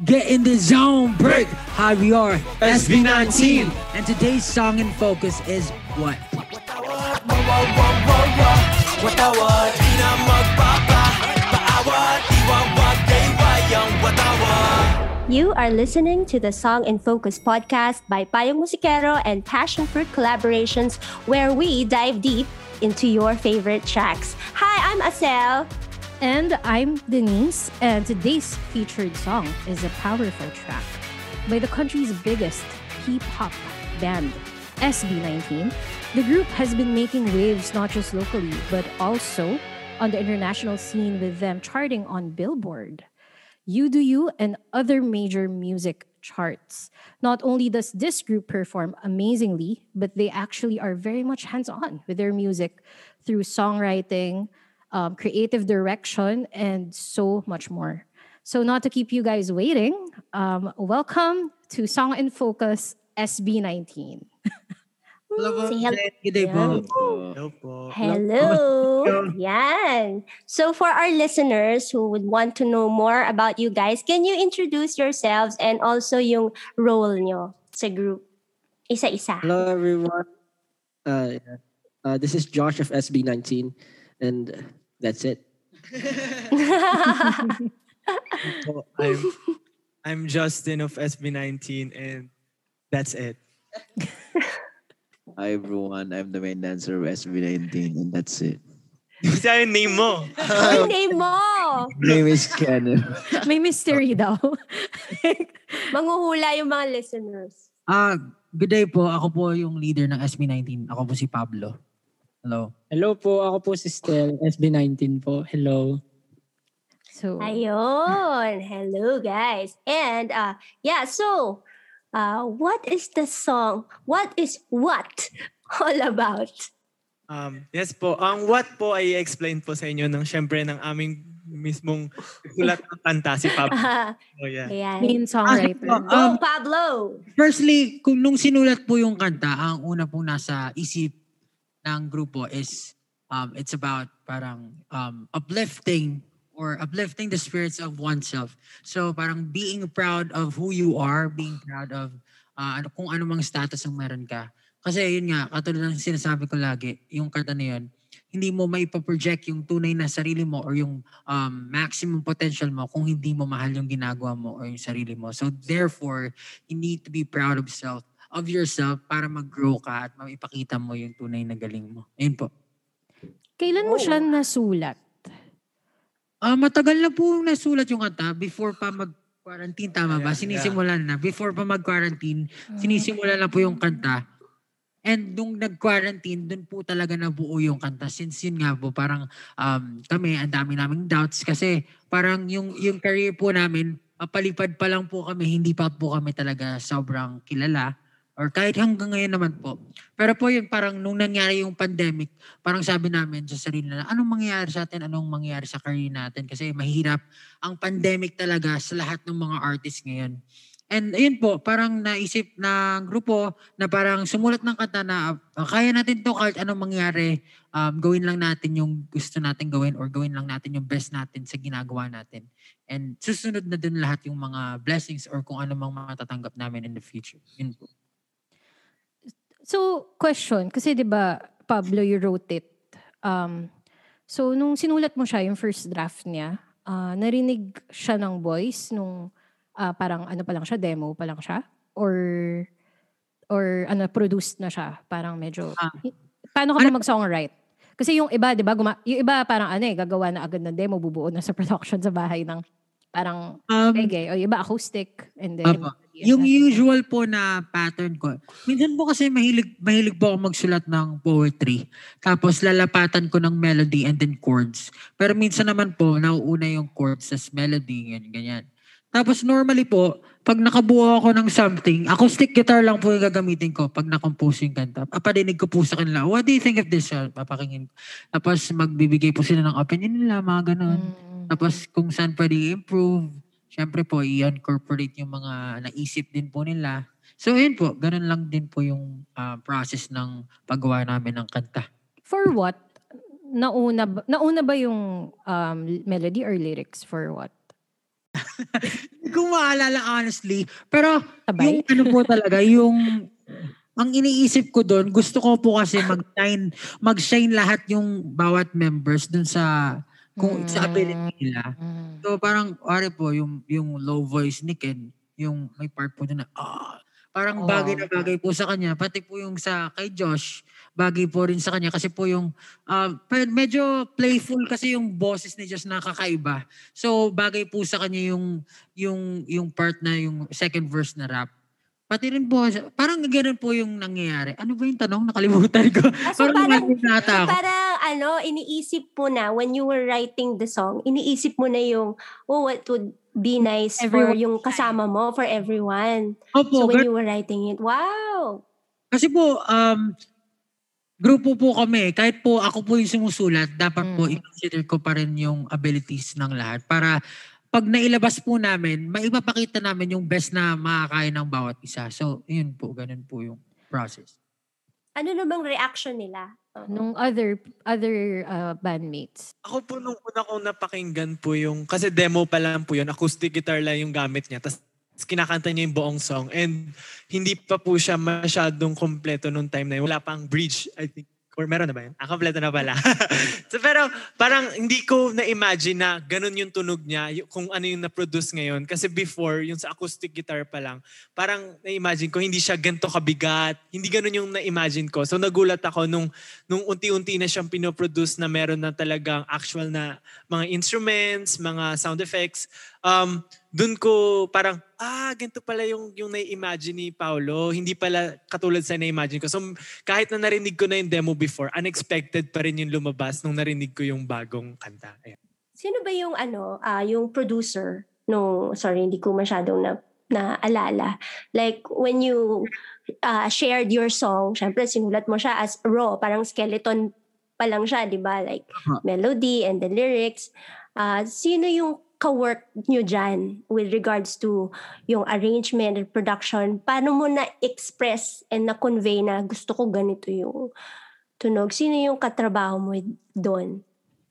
Get in the zone, break. Hi, we are SB19. And today's song in focus is what? Watawad, di na magpapa Paawat, iwawag, kaywayang watawad You are listening to the Song in Focus podcast by Payong Musikero and Passion Fruit Collaborations, where we dive deep into your favorite tracks. Hi, I'm Asel. And I'm Denise, and today's featured song is a powerful track by the country's biggest hip hop band, SB19. The group has been making waves not just locally, but also on the international scene with them charting on Billboard, You Do You, and other major music charts. Not only does this group perform amazingly, but they actually are very much hands on with their music through songwriting, um, creative direction, and so much more. So, not to keep you guys waiting, um, welcome to Song in Focus SB19. Say hello. Good day po. Hello po. Hello. Yan. So for our listeners who would want to know more about you guys, can you introduce yourselves and also yung role nyo sa group? Isa-isa. Hello, everyone. Uh, yeah. uh, this is Josh of SB19, and that's it. po. I'm, I'm Justin of SB19 and that's it. Hi everyone, I'm the main dancer of SB19 and that's it. Siya yung name mo. Ang name mo! name is Ken. May mystery daw. Manguhula yung mga listeners. Ah, good day po. Ako po yung leader ng SB19. Ako po si Pablo. Hello. Hello po, ako po si Stel, SB19 po. Hello. so, Ayun. Hello, guys. And uh, yeah, so uh, what is the song? What is what all about? Um, yes po. Ang what po ay explain po sa inyo ng syempre ng aming mismong sulat ng kanta si Pablo. Oh, yeah. Ayan. main songwriter. Ah, Go, um, Pablo! Firstly, kung nung sinulat po yung kanta, ang una pong nasa isip ng grupo is um, it's about parang um, uplifting or uplifting the spirits of oneself. So parang being proud of who you are, being proud of uh, ano, kung ano mang status ang meron ka. Kasi yun nga, katulad ng sinasabi ko lagi, yung kanta na yun, hindi mo may project yung tunay na sarili mo or yung um, maximum potential mo kung hindi mo mahal yung ginagawa mo or yung sarili mo. So therefore, you need to be proud of self of yourself para mag-grow ka at maipakita mo yung tunay na galing mo. Ayun po. Kailan mo siya nasulat? Ah, matagal na po yung nasulat yung kanta before pa mag-quarantine, tama ba? Sinisimulan na. Before pa mag-quarantine, sinisimulan na po yung kanta. And nung nag-quarantine, dun po talaga nabuo yung kanta. Since yun nga po, parang um, kami, ang dami naming doubts kasi parang yung, yung career po namin, mapalipad pa lang po kami, hindi pa po kami talaga sobrang kilala. Or kahit hanggang ngayon naman po. Pero po yun, parang nung nangyari yung pandemic, parang sabi namin sa sarili na, anong mangyayari sa atin, anong mangyayari sa career natin? Kasi mahirap ang pandemic talaga sa lahat ng mga artists ngayon. And ayun po, parang naisip ng grupo na parang sumulat ng kanta na "Ah, kaya natin to kahit anong mangyari, um, gawin lang natin yung gusto natin gawin or gawin lang natin yung best natin sa ginagawa natin. And susunod na din lahat yung mga blessings or kung ano mang matatanggap namin in the future. Yun po. So, question, kasi 'di ba Pablo, you wrote it. Um, so, nung sinulat mo siya, yung first draft niya, ah, narinig siya ng voice nung ah, parang ano pa lang siya, demo pa lang siya? Or, or ano, produced na siya? Parang medyo, Ah. paano ka Ano- mag-songwrite? Kasi yung iba, di ba, guma- yung iba parang ano eh, gagawa na agad ng demo, bubuo na sa production sa bahay ng parang Um, reggae. O iba, acoustic. And then, Apa. Yung usual po na pattern ko. Minsan po kasi mahilig, mahilig po ako magsulat ng poetry. Tapos lalapatan ko ng melody and then chords. Pero minsan naman po, nauuna yung chords as melody, ganyan, ganyan. Tapos normally po, pag nakabuo ako ng something, acoustic guitar lang po yung gagamitin ko pag na-compose yung kanta. Papadinig ko po sa kanila, what do you think of this? Papakingin ko. Tapos magbibigay po sila ng opinion nila, mga ganun. Mm. Tapos kung saan pwede i-improve, syempre po, i-incorporate yung mga naisip din po nila. So, ayun po, ganun lang din po yung ah, process ng paggawa namin ng kanta. For what? Nauna ba, nauna ba yung um, melody or lyrics for what? Maalala honestly. Pero Sabay. yung ano po talaga, yung ang iniisip ko doon, gusto ko po kasi mag-shine, mag-shine lahat yung bawat members dun sa kung sa ability nila. Mm. So parang are po yung yung low voice ni Ken, yung may part po na ah, parang bagay na bagay po sa kanya pati po yung sa kay Josh bagay po rin sa kanya kasi po yung pe- medyo playful kasi yung boses ni Josh nakakaiba. So bagay po sa kanya yung yung yung part na yung second verse na rap. Pati rin po, parang ganoon po yung nangyayari. Ano ba yung tanong? Nakalimutan ko. Ah, so parang parang- nata ako. Ano, iniisip mo na when you were writing the song, iniisip mo na yung, oh, what would be nice for Everyone. yung kasama mo, for everyone. Opo, So when you were writing it, wow! Kasi po, um, grupo po kami. Kahit po ako po yung sumusulat, dapat po Mm. i-consider ko pa rin yung abilities ng lahat para pag nailabas po namin, maipapakita namin yung best na makakain ng bawat isa. So, yun po, ganun po yung process. Ano namang reaction nila? Nung other other uh, bandmates. Ako po nung una kong napakinggan po yung, kasi demo pa lang po yun, acoustic guitar lang yung gamit niya. Tapos kinakanta niya yung buong song. And hindi pa po siya masyadong kompleto nung time na yun. Wala pang bridge, I think. Or meron na ba yun? Ah, na pala. so, pero parang hindi ko na-imagine na ganun yung tunog niya, y- kung ano yung na-produce ngayon. Kasi before, yung sa acoustic guitar pa lang, parang na-imagine ko, hindi siya ganito kabigat. Hindi ganun yung na-imagine ko. So nagulat ako nung, nung unti-unti na siyang pinoproduce na meron na talagang actual na mga instruments, mga sound effects. Um, Doon ko parang, ah, ganito pala yung, yung na-imagine ni Paolo. Hindi pala katulad sa na-imagine ko. So kahit na narinig ko na yung demo before, unexpected pa rin yung lumabas nung narinig ko yung bagong kanta. Ayan. Sino ba yung ano, ah yung producer no, sorry, hindi ko masyadong na naalala. Like when you ah, shared your song, syempre sinulat mo siya as raw, parang skeleton pa lang siya, 'di ba? Like melody and the lyrics. Ah, sino yung ka-work nyo dyan with regards to yung arrangement and production? Paano mo na-express and na-convey na gusto ko ganito yung tunog? Sino yung katrabaho mo doon?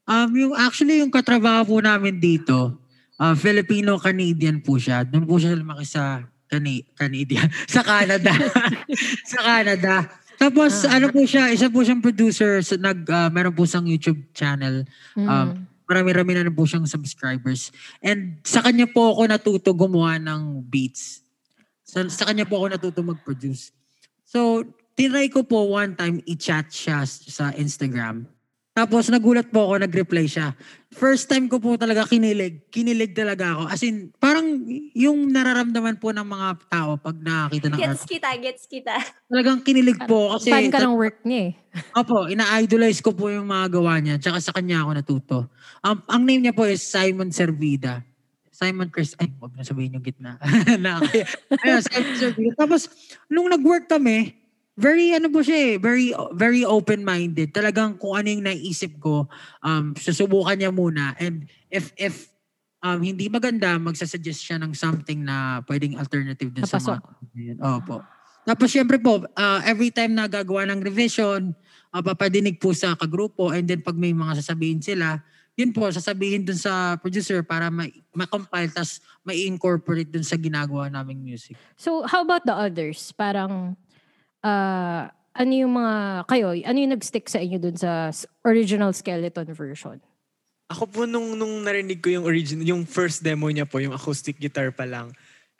Um, yung actually yung katrabaho po namin dito, uh, Filipino-Canadian po siya. Doon po siya lumaki sa Cana- Canadian, sa Canada. sa Canada. Tapos ano po siya, isa po siyang producer, sa nag uh, meron po siyang YouTube channel. Mm. Marami-rami na rin po siyang subscribers. And sa kanya po ako natuto gumawa ng beats. Sa, sa kanya po ako natuto mag-produce. So, tinry ko po one time i-chat siya sa Instagram. Tapos nagulat po ako, nag-reply siya. First time ko po talaga kinilig. Kinilig talaga ako. As in, parang yung nararamdaman po ng mga tao pag nakakita ng Gets art. kita, gets kita. Talagang kinilig po. Kasi, Fan ka ng work niya eh. Opo, ina-idolize ko po yung mga gawa niya. Tsaka sa kanya ako natuto. Um, ang name niya po is Simon Servida. Simon Chris, ay, huwag na sabihin yung gitna. na, ayun, Simon Servida. Tapos, nung nag-work kami, very ano po siya eh, very very open-minded. Talagang kung ano yung naisip ko, um, susubukan niya muna. And if if um, hindi maganda, magsasuggest siya ng something na pwedeng alternative din sa Napasok. mga Ayan, Opo. Tapos syempre po, uh, every time na gagawa ng revision, uh, papadinig po sa kagrupo and then pag may mga sasabihin sila, yun po, sasabihin dun sa producer para ma- ma-compile tas ma-incorporate dun sa ginagawa naming music. So, how about the others? Parang, uh, ano yung mga, kayo, ano yung nag-stick sa inyo dun sa original skeleton version? Ako po nung, nung narinig ko yung original, yung first demo niya po, yung acoustic guitar pa lang,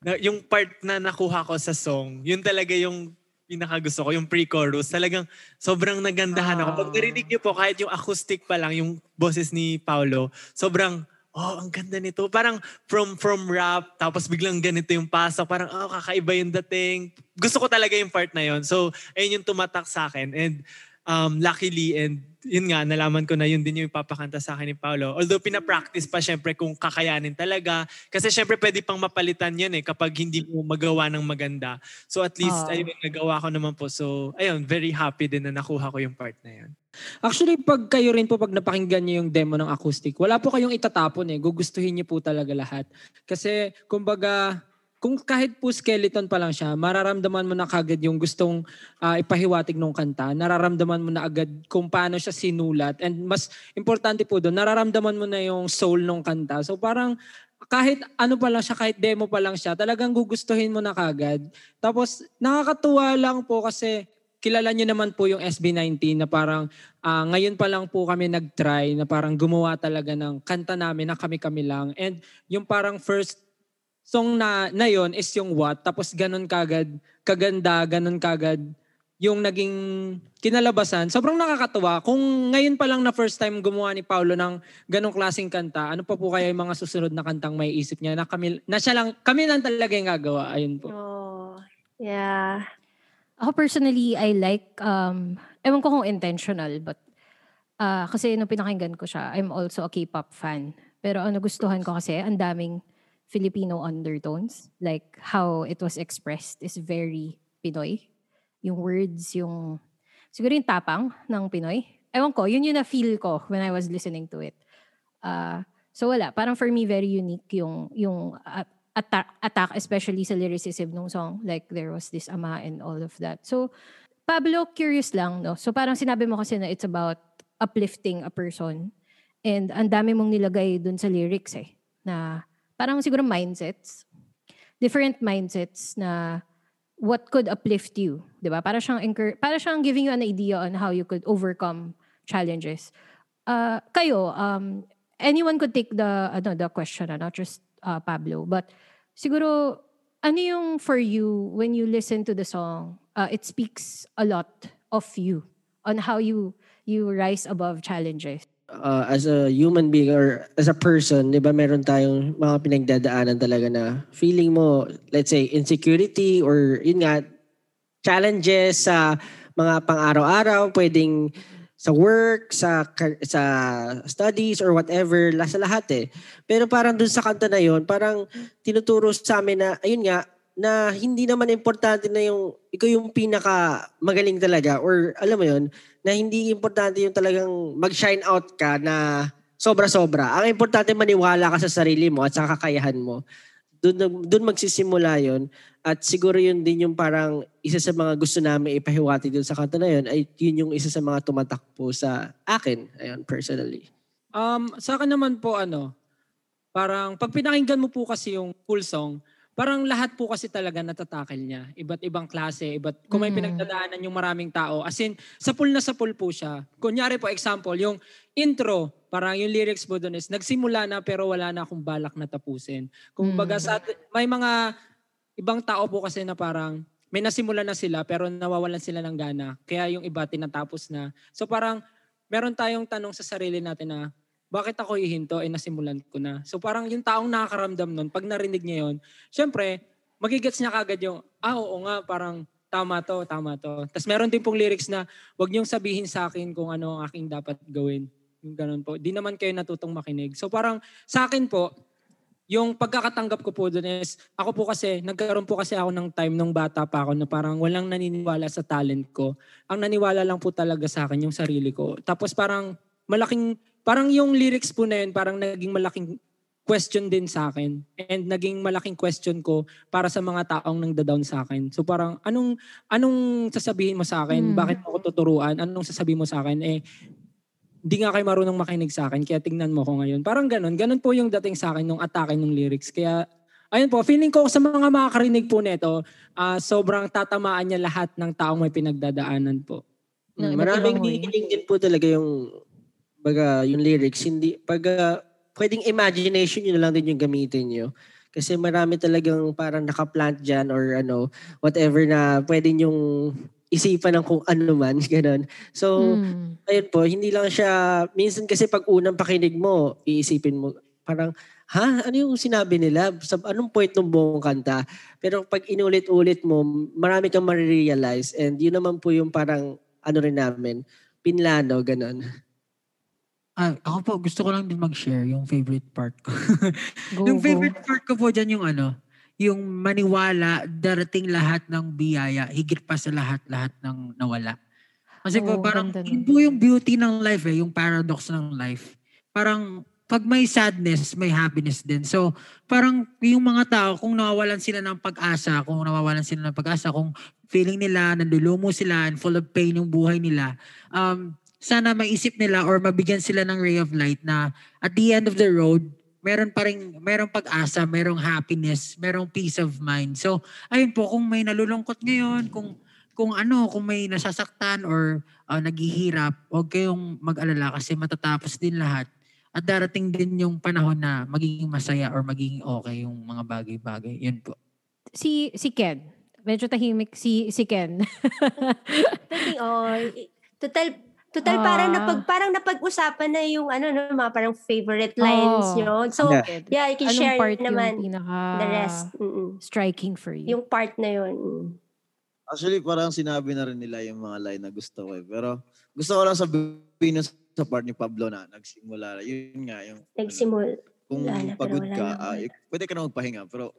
na, yung part na nakuha ko sa song, yun talaga yung pinakagusto ko, yung pre-chorus. Talagang sobrang nagandahan ako. Pag narinig niyo po, kahit yung acoustic pa lang, yung boses ni Paulo, sobrang, oh, ang ganda nito. Parang from from rap, tapos biglang ganito yung pasok. Parang, oh, kakaiba yung dating. Gusto ko talaga yung part na yon So, ayun yung tumatak sa akin. And um, luckily, and yun nga, nalaman ko na yun din yung ipapakanta sa akin ni Paolo. Although pinapractice pa syempre kung kakayanin talaga. Kasi syempre pwede pang mapalitan yan eh kapag hindi mo magawa ng maganda. So at least, Ah. ayun, nagawa ko naman po. So ayun, very happy din na nakuha ko yung part na yun. Actually, pag kayo rin po, pag napakinggan niyo yung demo ng acoustic, wala po kayong itatapon eh. Gugustuhin niyo po talaga lahat. Kasi, kumbaga, kung kahit po skeleton pa lang siya, mararamdaman mo na kagad yung gustong ah, ipahiwatig ng kanta. Nararamdaman mo na agad kung paano siya sinulat. And mas importante po doon, nararamdaman mo na yung soul ng kanta. So parang kahit ano pa lang siya, kahit demo pa lang siya, talagang gugustuhin mo na kagad. Tapos nakakatuwa lang po kasi kilala niyo naman po yung SB19 na parang ah, ngayon pa lang po kami nag-try na parang gumawa talaga ng kanta namin na kami-kami lang. And yung parang first song na, na yon is yung What. Tapos ganun kagad, kaganda, ganun kagad yung naging kinalabasan. Sobrang nakakatuwa. Kung ngayon pa lang na first time gumawa ni Paulo ng ganong klaseng kanta, ano pa po kaya yung mga susunod na kantang may isip niya na kami, na siya lang, kami lang talaga yung gagawa. Ayun po. Oh, yeah. Ako personally, I like, um, ewan ko kung intentional, but uh, kasi nung pinakinggan ko siya, I'm also a K-pop fan. Pero ang nagustuhan ko kasi, ang daming Filipino undertones. Like how it was expressed is very Pinoy. Yung words, yung, siguro yung tapang ng Pinoy. Ewan ko, yun yung na-feel ko when I was listening to it. Uh, so wala, parang for me, very unique yung, yung attack, attack, especially sa lyricism ng song. Like, there was this ama and all of that. So, Pablo, curious lang, no? So, parang sinabi mo kasi na it's about uplifting a person. And ang dami mong nilagay dun sa lyrics eh. Na parang siguro mindsets. Different mindsets na what could uplift you. Di ba? Para siyang, encour- para siyang giving you an idea on how you could overcome challenges. Uh, kayo, um, anyone could take the, ano, the question, uh, not just uh, Pablo. But siguro, ano yung for you when you listen to the song, uh, it speaks a lot of you on how you you rise above challenges. Uh, as a human being or as a person, di ba meron tayong mga pinagdadaanan talaga na feeling mo, let's say, insecurity or yun nga, challenges sa mga pang-araw-araw, pwedeng sa work, sa sa studies or whatever, sa lahat eh. Pero parang dun sa kanta na yun, parang tinuturo sa amin na, ayun nga, na hindi naman importante na yung ikaw yung pinaka magaling talaga or alam mo yun, na hindi importante yung talagang mag-shine out ka na sobra-sobra. Ang importante maniwala ka sa sarili mo at sa kakayahan mo. Doon, doon magsisimula yon At siguro yun din yung parang isa sa mga gusto namin ipahiwati dun sa kanta na yun ay yun yung isa sa mga tumatakbo sa akin. Ayun, personally. Um, sa akin naman po, ano, parang pag pinakinggan mo po kasi yung full song, parang lahat po kasi talaga natatakel niya. Iba't ibang klase, iba't kung may Mm. pinagdadaanan yung maraming tao. As in, sa pool na sa pool po siya. Kunyari po, example, yung intro, parang yung lyrics po doon is, nagsimula na pero wala na akong balak na tapusin. Kung baga Mm. sa, at- may mga ibang tao po kasi na parang, may nasimula na sila pero nawawalan sila ng gana. Kaya yung iba tinatapos na. So parang, meron tayong tanong sa sarili natin na, bakit ako hihinto? Eh, nasimulan ko na. So parang yung taong nakakaramdam nun, pag narinig niya yun, syempre, magigets niya kagad yung, ah, oo nga, parang tama to, tama to. Tapos meron din pong lyrics na, wag niyong sabihin sa akin kung ano ang aking dapat gawin. Yung ganun po. Di naman kayo natutong makinig. So parang sa akin po, yung pagkakatanggap ko po doon is, ako po kasi, nagkaroon po kasi ako ng time nung bata pa ako na parang walang naniniwala sa talent ko. Ang naniwala lang po talaga sa akin yung sarili ko. Tapos parang malaking, parang yung lyrics po na yun, parang naging malaking question din sa akin. And naging malaking question ko para sa mga taong nang down sa akin. So parang, anong, anong sasabihin mo sa akin? Mm. Bakit mo ako tuturuan? Anong sasabihin mo sa akin? Eh, di nga kayo marunong makinig sa akin, kaya tingnan mo ko ngayon. Parang ganun. Ganun po yung dating sa akin nung atake ng lyrics. Kaya, ayun po, feeling ko sa mga makakarinig po nito, ah, sobrang tatamaan niya lahat ng taong may pinagdadaanan po. Iba't Maraming hinihiling din po talaga yung baga yung lyrics hindi pag ah, pwedeng imagination yun na lang din yung gamitin nyo. Kasi marami talagang parang nakaplant dyan or ano, whatever na pwede yung isipan ng kung ano man, ganun. So, Mm. ayun po, hindi lang siya, minsan kasi pag unang pakinig mo, iisipin mo, parang, ha? Ano yung sinabi nila? Sa, anong point ng buong kanta? Pero pag inulit-ulit mo, marami kang marirealize and yun naman po yung parang, ano rin namin, pinlano, ganun. Ah, ako po, gusto ko lang din mag-share yung favorite part ko. Go, yung go. favorite part ko po dyan yung ano, yung maniwala, darating lahat ng biyaya, higit pa sa lahat-lahat ng nawala. Kasi po Oo, parang, ganda yun po yung beauty ng life eh, yung paradox ng life. Parang, pag may sadness, may happiness din. So, parang yung mga tao, kung nawawalan sila ng pag-asa, kung nawawalan sila ng pag-asa, kung feeling nila, nandulumo sila, and full of pain yung buhay nila, um, sana maisip nila or mabigyan sila ng ray of light na at the end of the road, meron pa rin, merong pag-asa, merong happiness, merong peace of mind. So, ayun po, kung may nalulungkot ngayon, kung kung ano, kung may nasasaktan or uh, naghihirap, huwag kayong mag-alala kasi matatapos din lahat. At darating din yung panahon na magiging masaya or magiging okay yung mga bagay-bagay. Yun po. Si, si Ken. Medyo tahimik si, si Ken. Kasi, oh, total, total parang Ah. napag, parang napag-usapan na yung ano, no, mga parang favorite lines Oh. nyo. So, Yeah. yeah, you can Anong share part naman yung pinaka the rest. Mm-mm. striking for you? Yung part na yun. Actually, parang sinabi na rin nila yung mga line na gusto ko eh. Pero gusto ko lang sabihin yung sa part ni Pablo na nagsimula. Yun nga, yung ano, Nagsimul. kung wala pagod wala ka, na, ah, wala. eh, pwede ka na magpahinga. Pero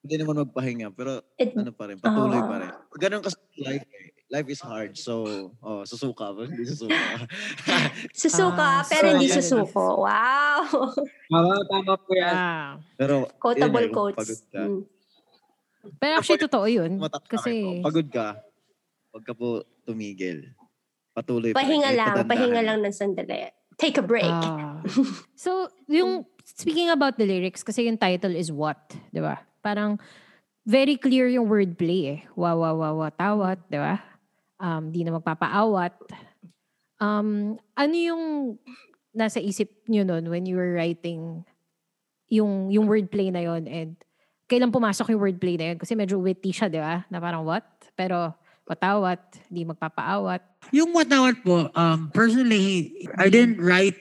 hindi naman magpahinga. Pero It, ano pa rin, patuloy Oo. pa rin. Ganun kasi life eh. Life is hard. So, oh, susuka. Hindi susuka. susuka, Ah, pero so, hindi susuko. Wow! Tama, tama po yan. Ah. pero, Quotable yun quotes. Pagod ka. Mm. Pero actually, totoo yun. Kasi, kung pagod ka, huwag ka po tumigil. Patuloy pa. Pahinga Kahit lang, matanda pahinga lang ng sandali. Take a break. Ah. so, yung, speaking about the lyrics, kasi yung title is What, di ba? Parang, very clear yung wordplay eh. Wa, wa, wa, wa, tawat, di ba? Um, di na magpapaawat. Um, ano yung nasa isip nyo nun when you were writing yung, yung wordplay na yon and kailan pumasok yung wordplay na yun? Kasi medyo witty siya, di ba? Na parang what? Pero, watawat, di magpapaawat. Yung watawat po, um, personally, I didn't write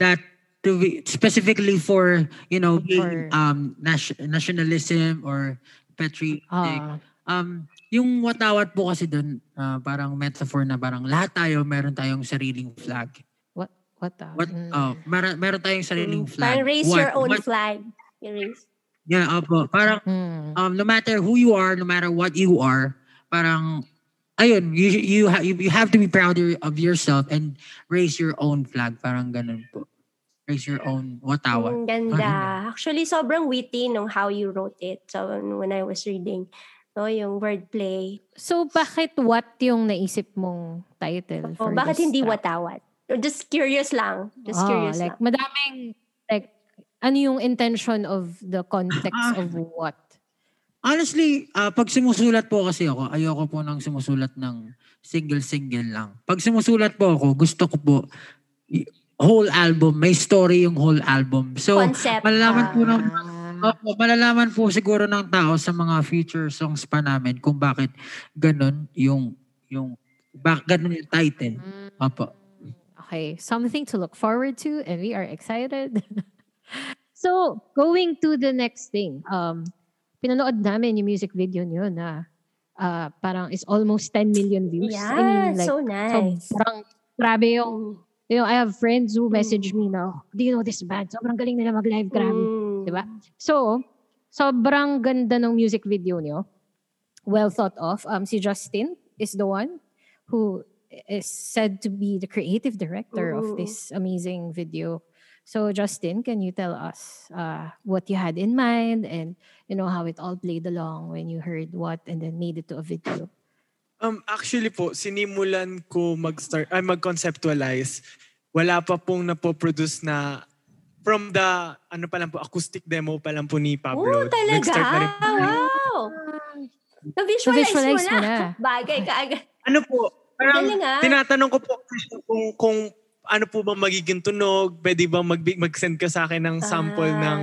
that to be specifically for, you know, being, For- um, nas- nationalism or patriotic. Ah, Um, yung watawat po kasi doon, ah, parang metaphor na parang lahat tayo meron tayong sariling flag. what? What? ah? What, Mm. oh, mer- meron tayong sariling Mm. flag. Parang raise What- your own what- flag. You raise. Yeah, opo. Parang Mm. um, no matter who you are, no matter what you are, parang ayun, you you ha- you, you have to be proud of yourself and raise your own flag, parang ganun po. Raise your own watawat. Ang ganda. Actually, sobrang witty nung how you wrote it. So, when I was reading, no, yung wordplay. So, bakit what yung naisip mong title Oh, for bakit this hindi track? watawat? Just curious lang. Just Ah, curious like, lang. madaming, like, ano yung intention of the context Ah. of what? Honestly, ah, pag sumusulat po kasi ako, ayoko po nang sumusulat ng single-single lang. Pag sumusulat po ako, gusto ko po whole album, may story yung whole album. So, Concept. malalaman po ng Ah, Opo, malalaman po siguro ng tao sa mga future songs pa namin kung bakit ganun yung yung bak ganun yung title. Opo. okay, something to look forward to and we are excited. so, going to the next thing. Um, pinanood namin yung music video niyo na ah, parang is almost 10 million views. Yeah, I mean, like, so nice. So, parang grabe yung, you know, I have friends who message Mm. me na, do you know this band? Sobrang galing nila mag-live, grabe. Mm. Diba? So, sobrang ganda ng music video niyo. Well thought of. Um, si Justin is the one who is said to be the creative director of Mm. this amazing video. So, Justin, can you tell us uh, what you had in mind and, you know, how it all played along when you heard what and then made it to a video? Um, actually po, sinimulan ko mag-start, ay mag-conceptualize. Wala pa pong napoproduce na from the, ano pa lang po, acoustic demo pa lang po ni Pablo. Oh, talaga? Na rin po. Wow! Na-visualize, Na-visualize mo mo na. na. Bagay ka agad. Ano po, parang ah. tinatanong ko po kung, kung ano po ba magiging tunog, pwede ba mag, mag-send ka sa akin ng sample Ah. ng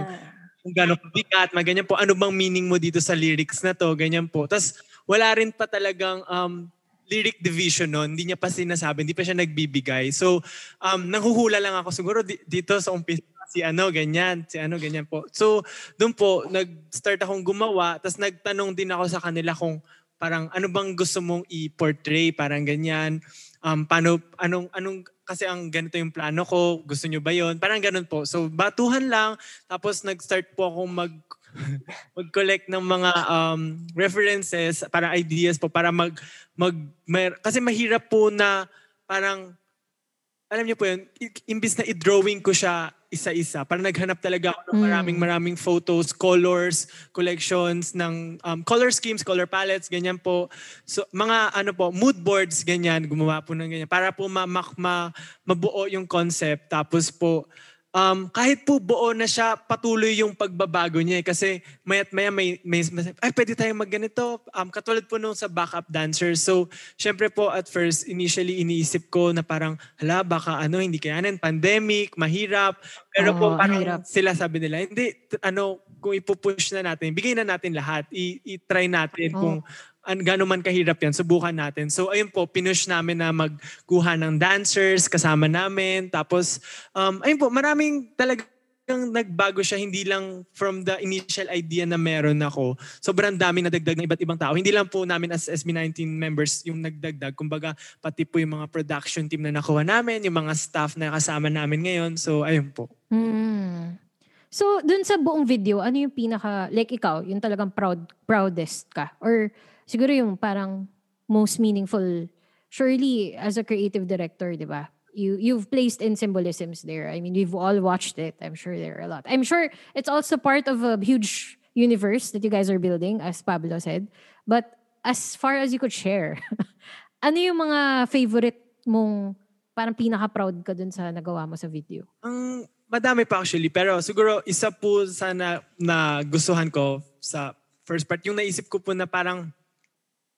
kung gano'ng kabigat, mga ganyan po. Ano bang meaning mo dito sa lyrics na to? Ganyan po. Tapos wala rin pa talagang um, lyric division nun. Hindi niya pa sinasabi, hindi pa siya nagbibigay. So, um, nanghuhula lang ako siguro di- dito sa umpisa si ano, ganyan, si ano, ganyan po. So, doon po, nag-start akong gumawa, tapos nagtanong din ako sa kanila kung parang ano bang gusto mong i-portray, parang ganyan. Um, paano, anong, anong, kasi ang ganito yung plano ko, gusto nyo ba yon Parang ganun po. So, batuhan lang, tapos nag-start po akong mag, mag-collect ng mga um, references, para ideas po, para mag, mag, may- kasi mahirap po na parang, alam niyo po yun, imbis na i-drawing ko siya isa-isa, parang naghanap talaga ako ng maraming maraming photos, colors, collections ng um, color schemes, color palettes, ganyan po. So, mga ano po, mood boards, ganyan, gumawa po ng ganyan. Para po ma, ma, ma- mabuo yung concept. Tapos po, um, kahit po buo na siya, patuloy yung pagbabago niya. eh. Kasi maya't maya may, may, may ay pwede tayong magganito. Um, katulad po nung sa backup dancers. So, syempre po at first, initially iniisip ko na parang, hala, baka ano, hindi kayanin, pandemic, mahirap. Pero po Oo, parang mahirap. sila sabi nila, hindi, ano, kung ipupush na natin, bigay na natin lahat. I- i-try natin Oo. kung an, gano'n man kahirap yan, subukan natin. So ayun po, pinush namin na magkuha ng dancers kasama namin. Tapos, um, ayun po, maraming talagang nagbago siya, hindi lang from the initial idea na meron ako. Sobrang dami na dagdag ng iba't ibang tao. Hindi lang po namin as SB19 members yung nagdagdag. Kumbaga, pati po yung mga production team na nakuha namin, yung mga staff na kasama namin ngayon. So, ayun po. Hmm. So, dun sa buong video, ano yung pinaka, like ikaw, yung talagang proud, proudest ka? Or siguro yung parang most meaningful, surely as a creative director, di ba? You, you've placed in symbolisms there. I mean, we've all watched it. I'm sure there are a lot. I'm sure it's also part of a huge universe that you guys are building, as Pablo said. But as far as you could share, ano yung mga favorite mong parang pinaka-proud ka dun sa nagawa mo sa video? Ang madami pa actually, pero siguro isa po sana na gustuhan ko sa first part, yung naisip ko po na parang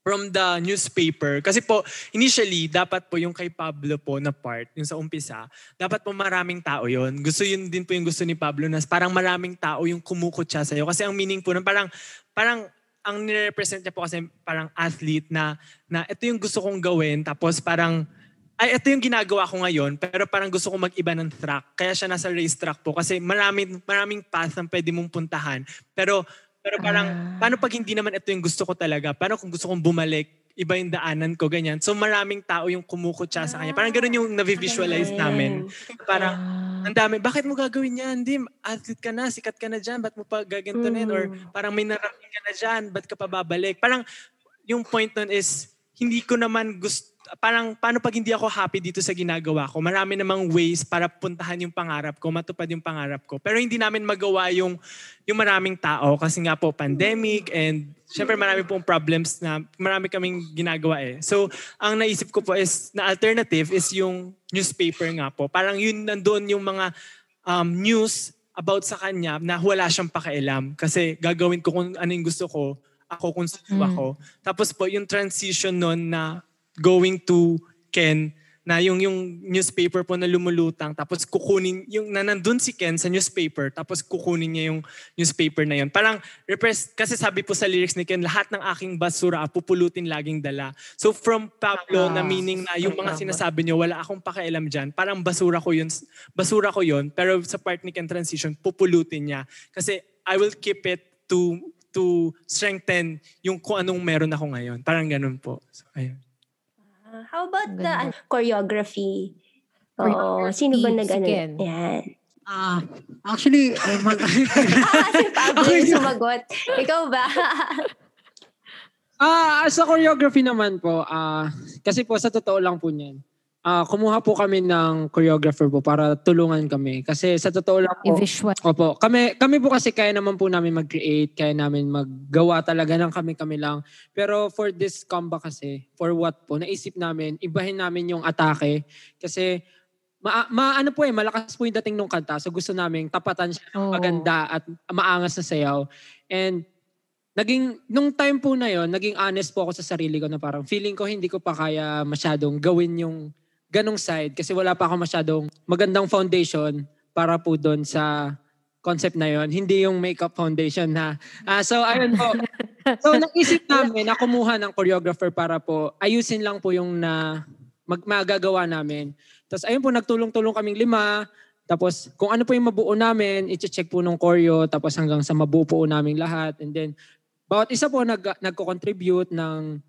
from the newspaper. Kasi po, initially, dapat po yung kay Pablo po na part, yung sa umpisa, dapat po maraming tao yon Gusto yun din po yung gusto ni Pablo na parang maraming tao yung kumukutsa sa'yo. Kasi ang meaning po parang, parang ang nire-represent niya po kasi parang athlete na, na ito yung gusto kong gawin, tapos parang ay, ito yung ginagawa ko ngayon, pero parang gusto ko mag-iba ng track. Kaya siya nasa race track po. Kasi maraming, maraming path na pwede mong puntahan. Pero, pero parang, paano pag hindi naman ito yung gusto ko talaga? Paano kung gusto kong bumalik, iba yung daanan ko, ganyan. So maraming tao yung kumukutsa sa kanya. Parang ganun yung na-visualize namin. Parang, ang dami, bakit mo gagawin yan? Hindi, athlete ka na, sikat ka na dyan, ba't mo pa gagantunin? Or parang may narating ka na dyan, ba't ka pa babalik? Parang, yung point nun is, hindi ko naman gusto, parang paano pag hindi ako happy dito sa ginagawa ko? Marami namang ways para puntahan yung pangarap ko, matupad yung pangarap ko. Pero hindi namin magawa yung, yung maraming tao kasi nga po pandemic and syempre marami pong problems na marami kaming ginagawa eh. So, ang naisip ko po is, na alternative is yung newspaper nga po. Parang yun nandoon yung mga um, news about sa kanya na wala siyang pakialam kasi gagawin ko kung ano yung gusto ko, ako kung sino ako. Tapos po yung transition nun na going to Ken na yung yung newspaper po na lumulutang tapos kukunin yung na nandun si Ken sa newspaper tapos kukunin niya yung newspaper na yun. Parang repres- kasi sabi po sa lyrics ni Ken lahat ng aking basura pupulutin laging dala. So from Pablo na meaning na yung mga sinasabi niyo wala akong pakialam diyan. Parang basura ko yun basura ko yun pero sa part ni Ken transition pupulutin niya kasi I will keep it to to strengthen yung kung anong meron ako ngayon. Parang ganun po. So, ayun. Ah, how about the Ganda. ano, choreography? Oo, Choreography, sino ba nag si ano? Ken. Yan. Ah, actually, eh, mag- Ah, si Pablo Ako yung yun. sumagot. Ikaw ba? Ah, sa choreography naman po, ah, kasi po sa totoo lang po niyan. Ah, kumuha po kami ng choreographer po para tulungan kami. Kasi sa totoo lang po, I-visual. Opo, kami kami po kasi kaya naman po namin mag-create, kaya namin maggawa talaga ng kami-kami lang. Pero for this comeback kasi, for what po, naisip namin, ibahin namin yung atake kasi ma, ma- ano po eh, malakas po yung dating nung kanta. So gusto namin tapatan siya ng maganda at maangas na sayaw. And naging, nung time po na yon naging honest po ako sa sarili ko na parang feeling ko hindi ko pa kaya masyadong gawin yung ganong side kasi wala pa ako masyadong magandang foundation para po doon sa concept na yon hindi yung makeup foundation na ah so ayun po. So naisip namin na kumuha ng choreographer para po ayusin lang po yung na mag, magagawa namin. Tapos ayun po nagtulong-tulong kaming lima. Tapos kung ano po yung mabuo namin i-check po nung choreo tapos hanggang sa mabuo po namin lahat. And then bawat isa po nag, nagko-contribute ng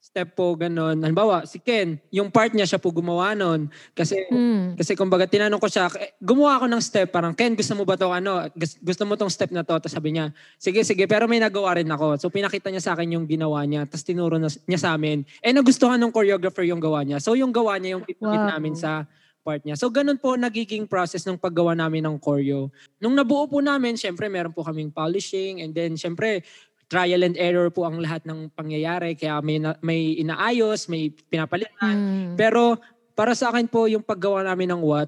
step po ganun. Halimbawa, si Ken, yung part niya siya po gumawa nun. Kasi Mm. kasi kumbaga tinanong ko siya, eh, gumawa ako ng step, parang Ken gusto mo ba to ano, Gus- gusto mo tong step na to? Tapos sabi niya, sige sige, pero may nagawa rin ako. So pinakita niya sa akin yung ginawa niya, tapos tinuro na, niya sa amin. Eh nagustuhan ng choreographer yung gawa niya. So yung gawa niya yung pinakit Wow. namin sa part niya. So ganun po nagiging process ng paggawa namin ng choreo. Nung nabuo po namin, syempre meron po kaming polishing and then syempre trial and error po ang lahat ng pangyayari. Kaya may, na- may inaayos, may pinapalitan. Mm. Pero para sa akin po, yung paggawa namin ng what,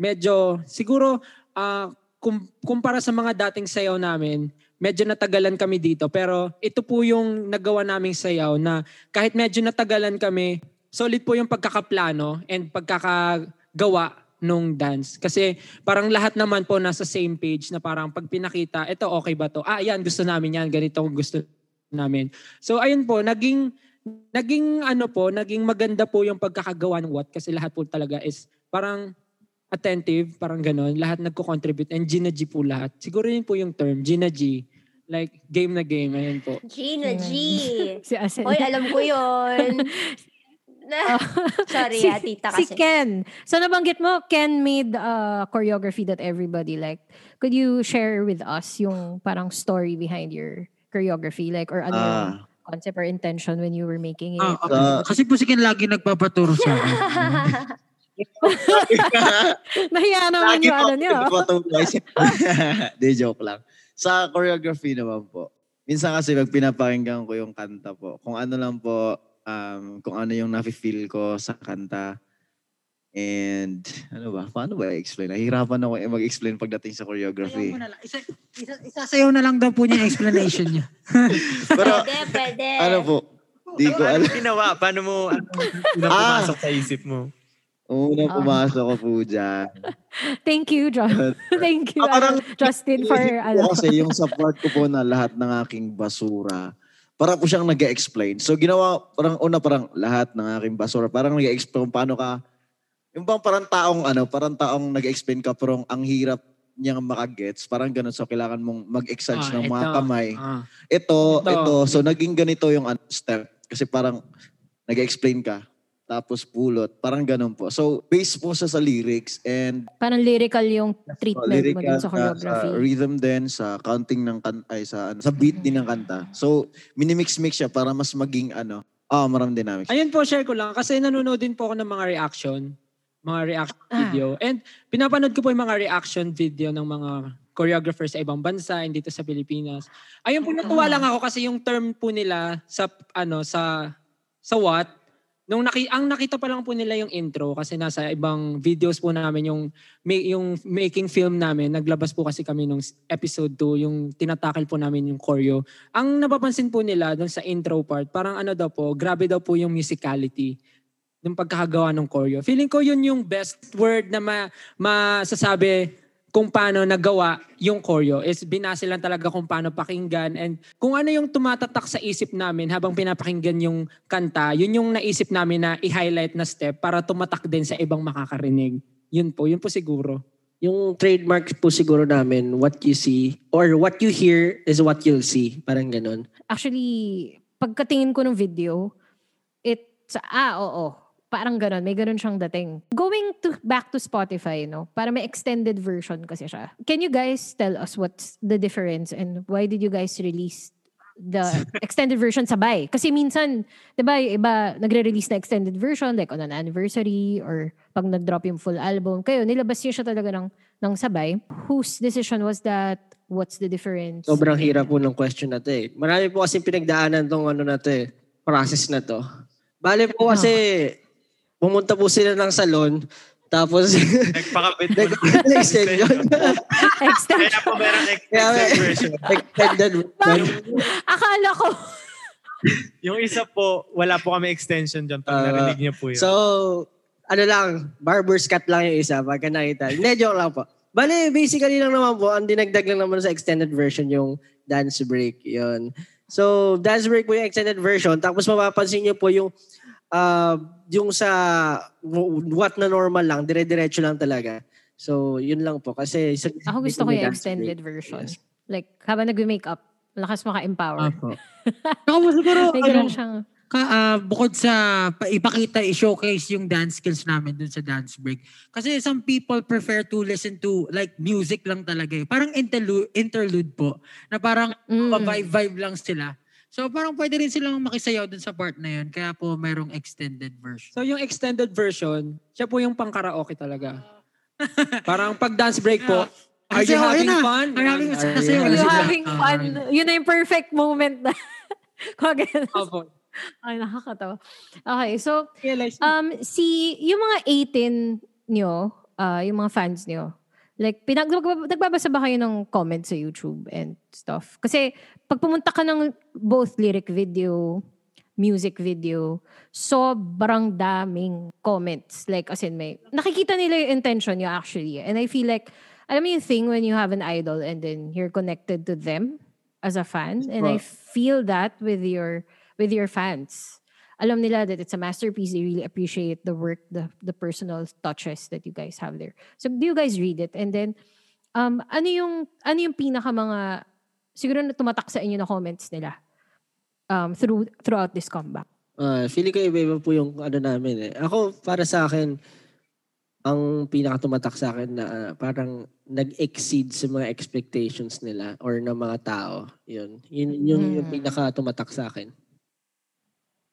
medyo, siguro, ah, kum, kumpara sa mga dating sayaw namin, medyo natagalan kami dito. Pero ito po yung nagawa naming sayaw na kahit medyo natagalan kami, solid po yung pagkakaplano and pagkakagawa nung dance. Kasi parang lahat naman po nasa same page na parang pag pinakita, ito okay ba to? Ah, yan, gusto namin yan. Ganito gusto namin. So ayun po, naging naging ano po, naging maganda po yung pagkakagawa ng what kasi lahat po talaga is parang attentive, parang ganon. Lahat nagko-contribute and Gina G po lahat. Siguro yun po yung term, Gina G. Like, game na game. Ayun po. Gina G. Si Asen. Hoy, alam ko yun. Sorry, si, ah, tita si kasi. Ken. So nabanggit mo, Ken made a choreography that everybody liked. Could you share with us yung parang story behind your choreography? Like, or ano yung Ah, concept or intention when you were making it? Ah, okay. Ah. Kasi po si Ken lagi nagpapaturo sa akin. Nahiya naman yung ano niyo. Di joke lang. Sa choreography naman po. Minsan kasi pag pinapakinggan ko yung kanta po, kung ano lang po, um, kung ano yung nafe-feel ko sa kanta. And ano ba? Paano ba i-explain? Nahihirapan ako eh mag-explain pagdating sa Sayaw choreography. mo na lang. Isa, isa, isasayaw na lang daw po niya explanation niya. Pero pwede, pwede. ano po? Di ko Ano alam. ginawa? Paano mo, ano, ano Ah. pumasok sa isip mo? Unang Ah. pumasok ko po dyan. Thank you, John. Thank you, Ah, parang- ano, Justin, for ano. Kasi yung sa part ko po na lahat ng aking basura, para po siyang nag explain So ginawa, parang una parang lahat ng aking basura, parang nag explain paano ka, yung bang parang taong ano, parang taong nag explain ka pero ang hirap niyang makagets, parang ganun. So kailangan mong mag-exage Ah, ng mga ito. kamay. Ah. Ito, Ito. ito, So naging ganito yung ano, step. Kasi parang nag explain ka. Tapos pulot. Parang ganun po. So, based po sa, sa lyrics and Parang lyrical yung Oh, treatment mo dun sa choreography. sa rhythm din, sa counting ng kan ay sa ano, sa beat din ng kanta. So, minimix-mix siya para mas maging ano, ah, maram dynamics. Ayun po, share ko lang. Kasi nanonood din po ako ng mga reaction. Mga reaction Ah. video. And pinapanood ko po yung mga reaction video ng mga choreographers sa ibang bansa and dito sa Pilipinas. Ayun po, natuwa lang ako kasi yung term po nila sa, ano, sa, sa what, Nung naki, ang nakita pa lang po nila yung intro kasi nasa ibang videos po namin yung yung making film namin. Naglabas po kasi kami nung episode 2 yung tinatakil po namin yung choreo. Ang napapansin po nila dun sa intro part, parang ano daw po, grabe daw po yung musicality ng pagkakagawa ng choreo. Feeling ko yun yung best word na ma, masasabi kung paano nagawa yung choreo is binase lang talaga kung paano pakinggan and kung ano yung tumatatak sa isip namin habang pinapakinggan yung kanta, yun yung naisip namin na i-highlight na step para tumatak din sa ibang makakarinig. Yun po, yun po siguro. Yung trademark po siguro namin, what you see or what you hear is what you'll see. Parang ganun. Actually, pagkatingin ko ng video, it's, ah, oo. Parang ganun. May ganun siyang dating. Going to back to Spotify, no? Para may extended version kasi siya. Can you guys tell us what's the difference and why did you guys release the extended version sabay? Kasi minsan, di ba, yung iba nagre-release na extended version like on an anniversary or pag nag-drop yung full album. Kayo, nilabas niyo siya talaga ng, ng sabay. Whose decision was that? What's the difference? Sobrang hirap po ng question na to eh. Marami po kasi pinagdaanan tong ano na to eh, process na to. Bale po kasi, pumunta po sila ng salon, tapos Nagpakabit mo. extension. Extended. Kaya po merong Kaya, extended version. extended. Akala ko, Yung isa po, wala po kami extension dyan pag Ah, narinig niyo po yun. So, ano lang, barber's cut lang yung isa pagka nakita. Hindi, joke lang po. Bale, basically lang naman po, ang dinagdag lang naman sa extended version yung dance break. Yun. So, dance break po yung extended version. Tapos mapapansin niyo po yung uh, yung sa what na normal lang, dire-diretso lang talaga. So, yun lang po. Kasi sa, ako gusto ko yung extended break. version. Yes. Like, habang nag-makeup, lakas maka-empower. Apo. Saka mo siguro, ano, siyang, ka, ah, bukod sa pa- ipakita, i-showcase yung dance skills namin dun sa dance break. Kasi some people prefer to listen to like music lang talaga eh. Parang interlude, interlude po. Na parang Mm. vibe-vibe lang sila. So parang pwede rin silang makisayaw dun sa part na yun. Kaya po mayroong extended version. So yung extended version, siya po yung pang karaoke talaga. Parang pag dance break po, are you having fun? Are you having Are fun? Kasi you having fun. Yun na yung perfect moment na. Kagaya. Opo. Ay, nakakatawa. Okay, so, um, si, yung mga 18 nyo, ah, yung mga fans nyo? Like, pinag nagbab- nagbabasa ba kayo ng comments sa YouTube and stuff? Kasi, pag pumunta ka ng both lyric video, music video, sobrang daming comments. Like, as in, may, nakikita nila yung intention nyo actually. And I feel like, alam mo yung thing when you have an idol and then you're connected to them as a fan. And I feel that with your, with your fans. Alam nila that it's a masterpiece. They really appreciate the work, the, the personal touches that you guys have there. So, do you guys read it? And then, um, ano yung, ano yung pinaka mga, siguro na tumatak sa inyo na comments nila um, through, throughout this comeback? Ah, feeling ko iba-iba po yung ano namin eh. Ako, para sa akin, ang pinaka tumatak sa akin na ah, parang nag-exceed sa mga expectations nila or ng mga tao. Yun. Yun yung, yung Mm. pinaka tumatak sa akin.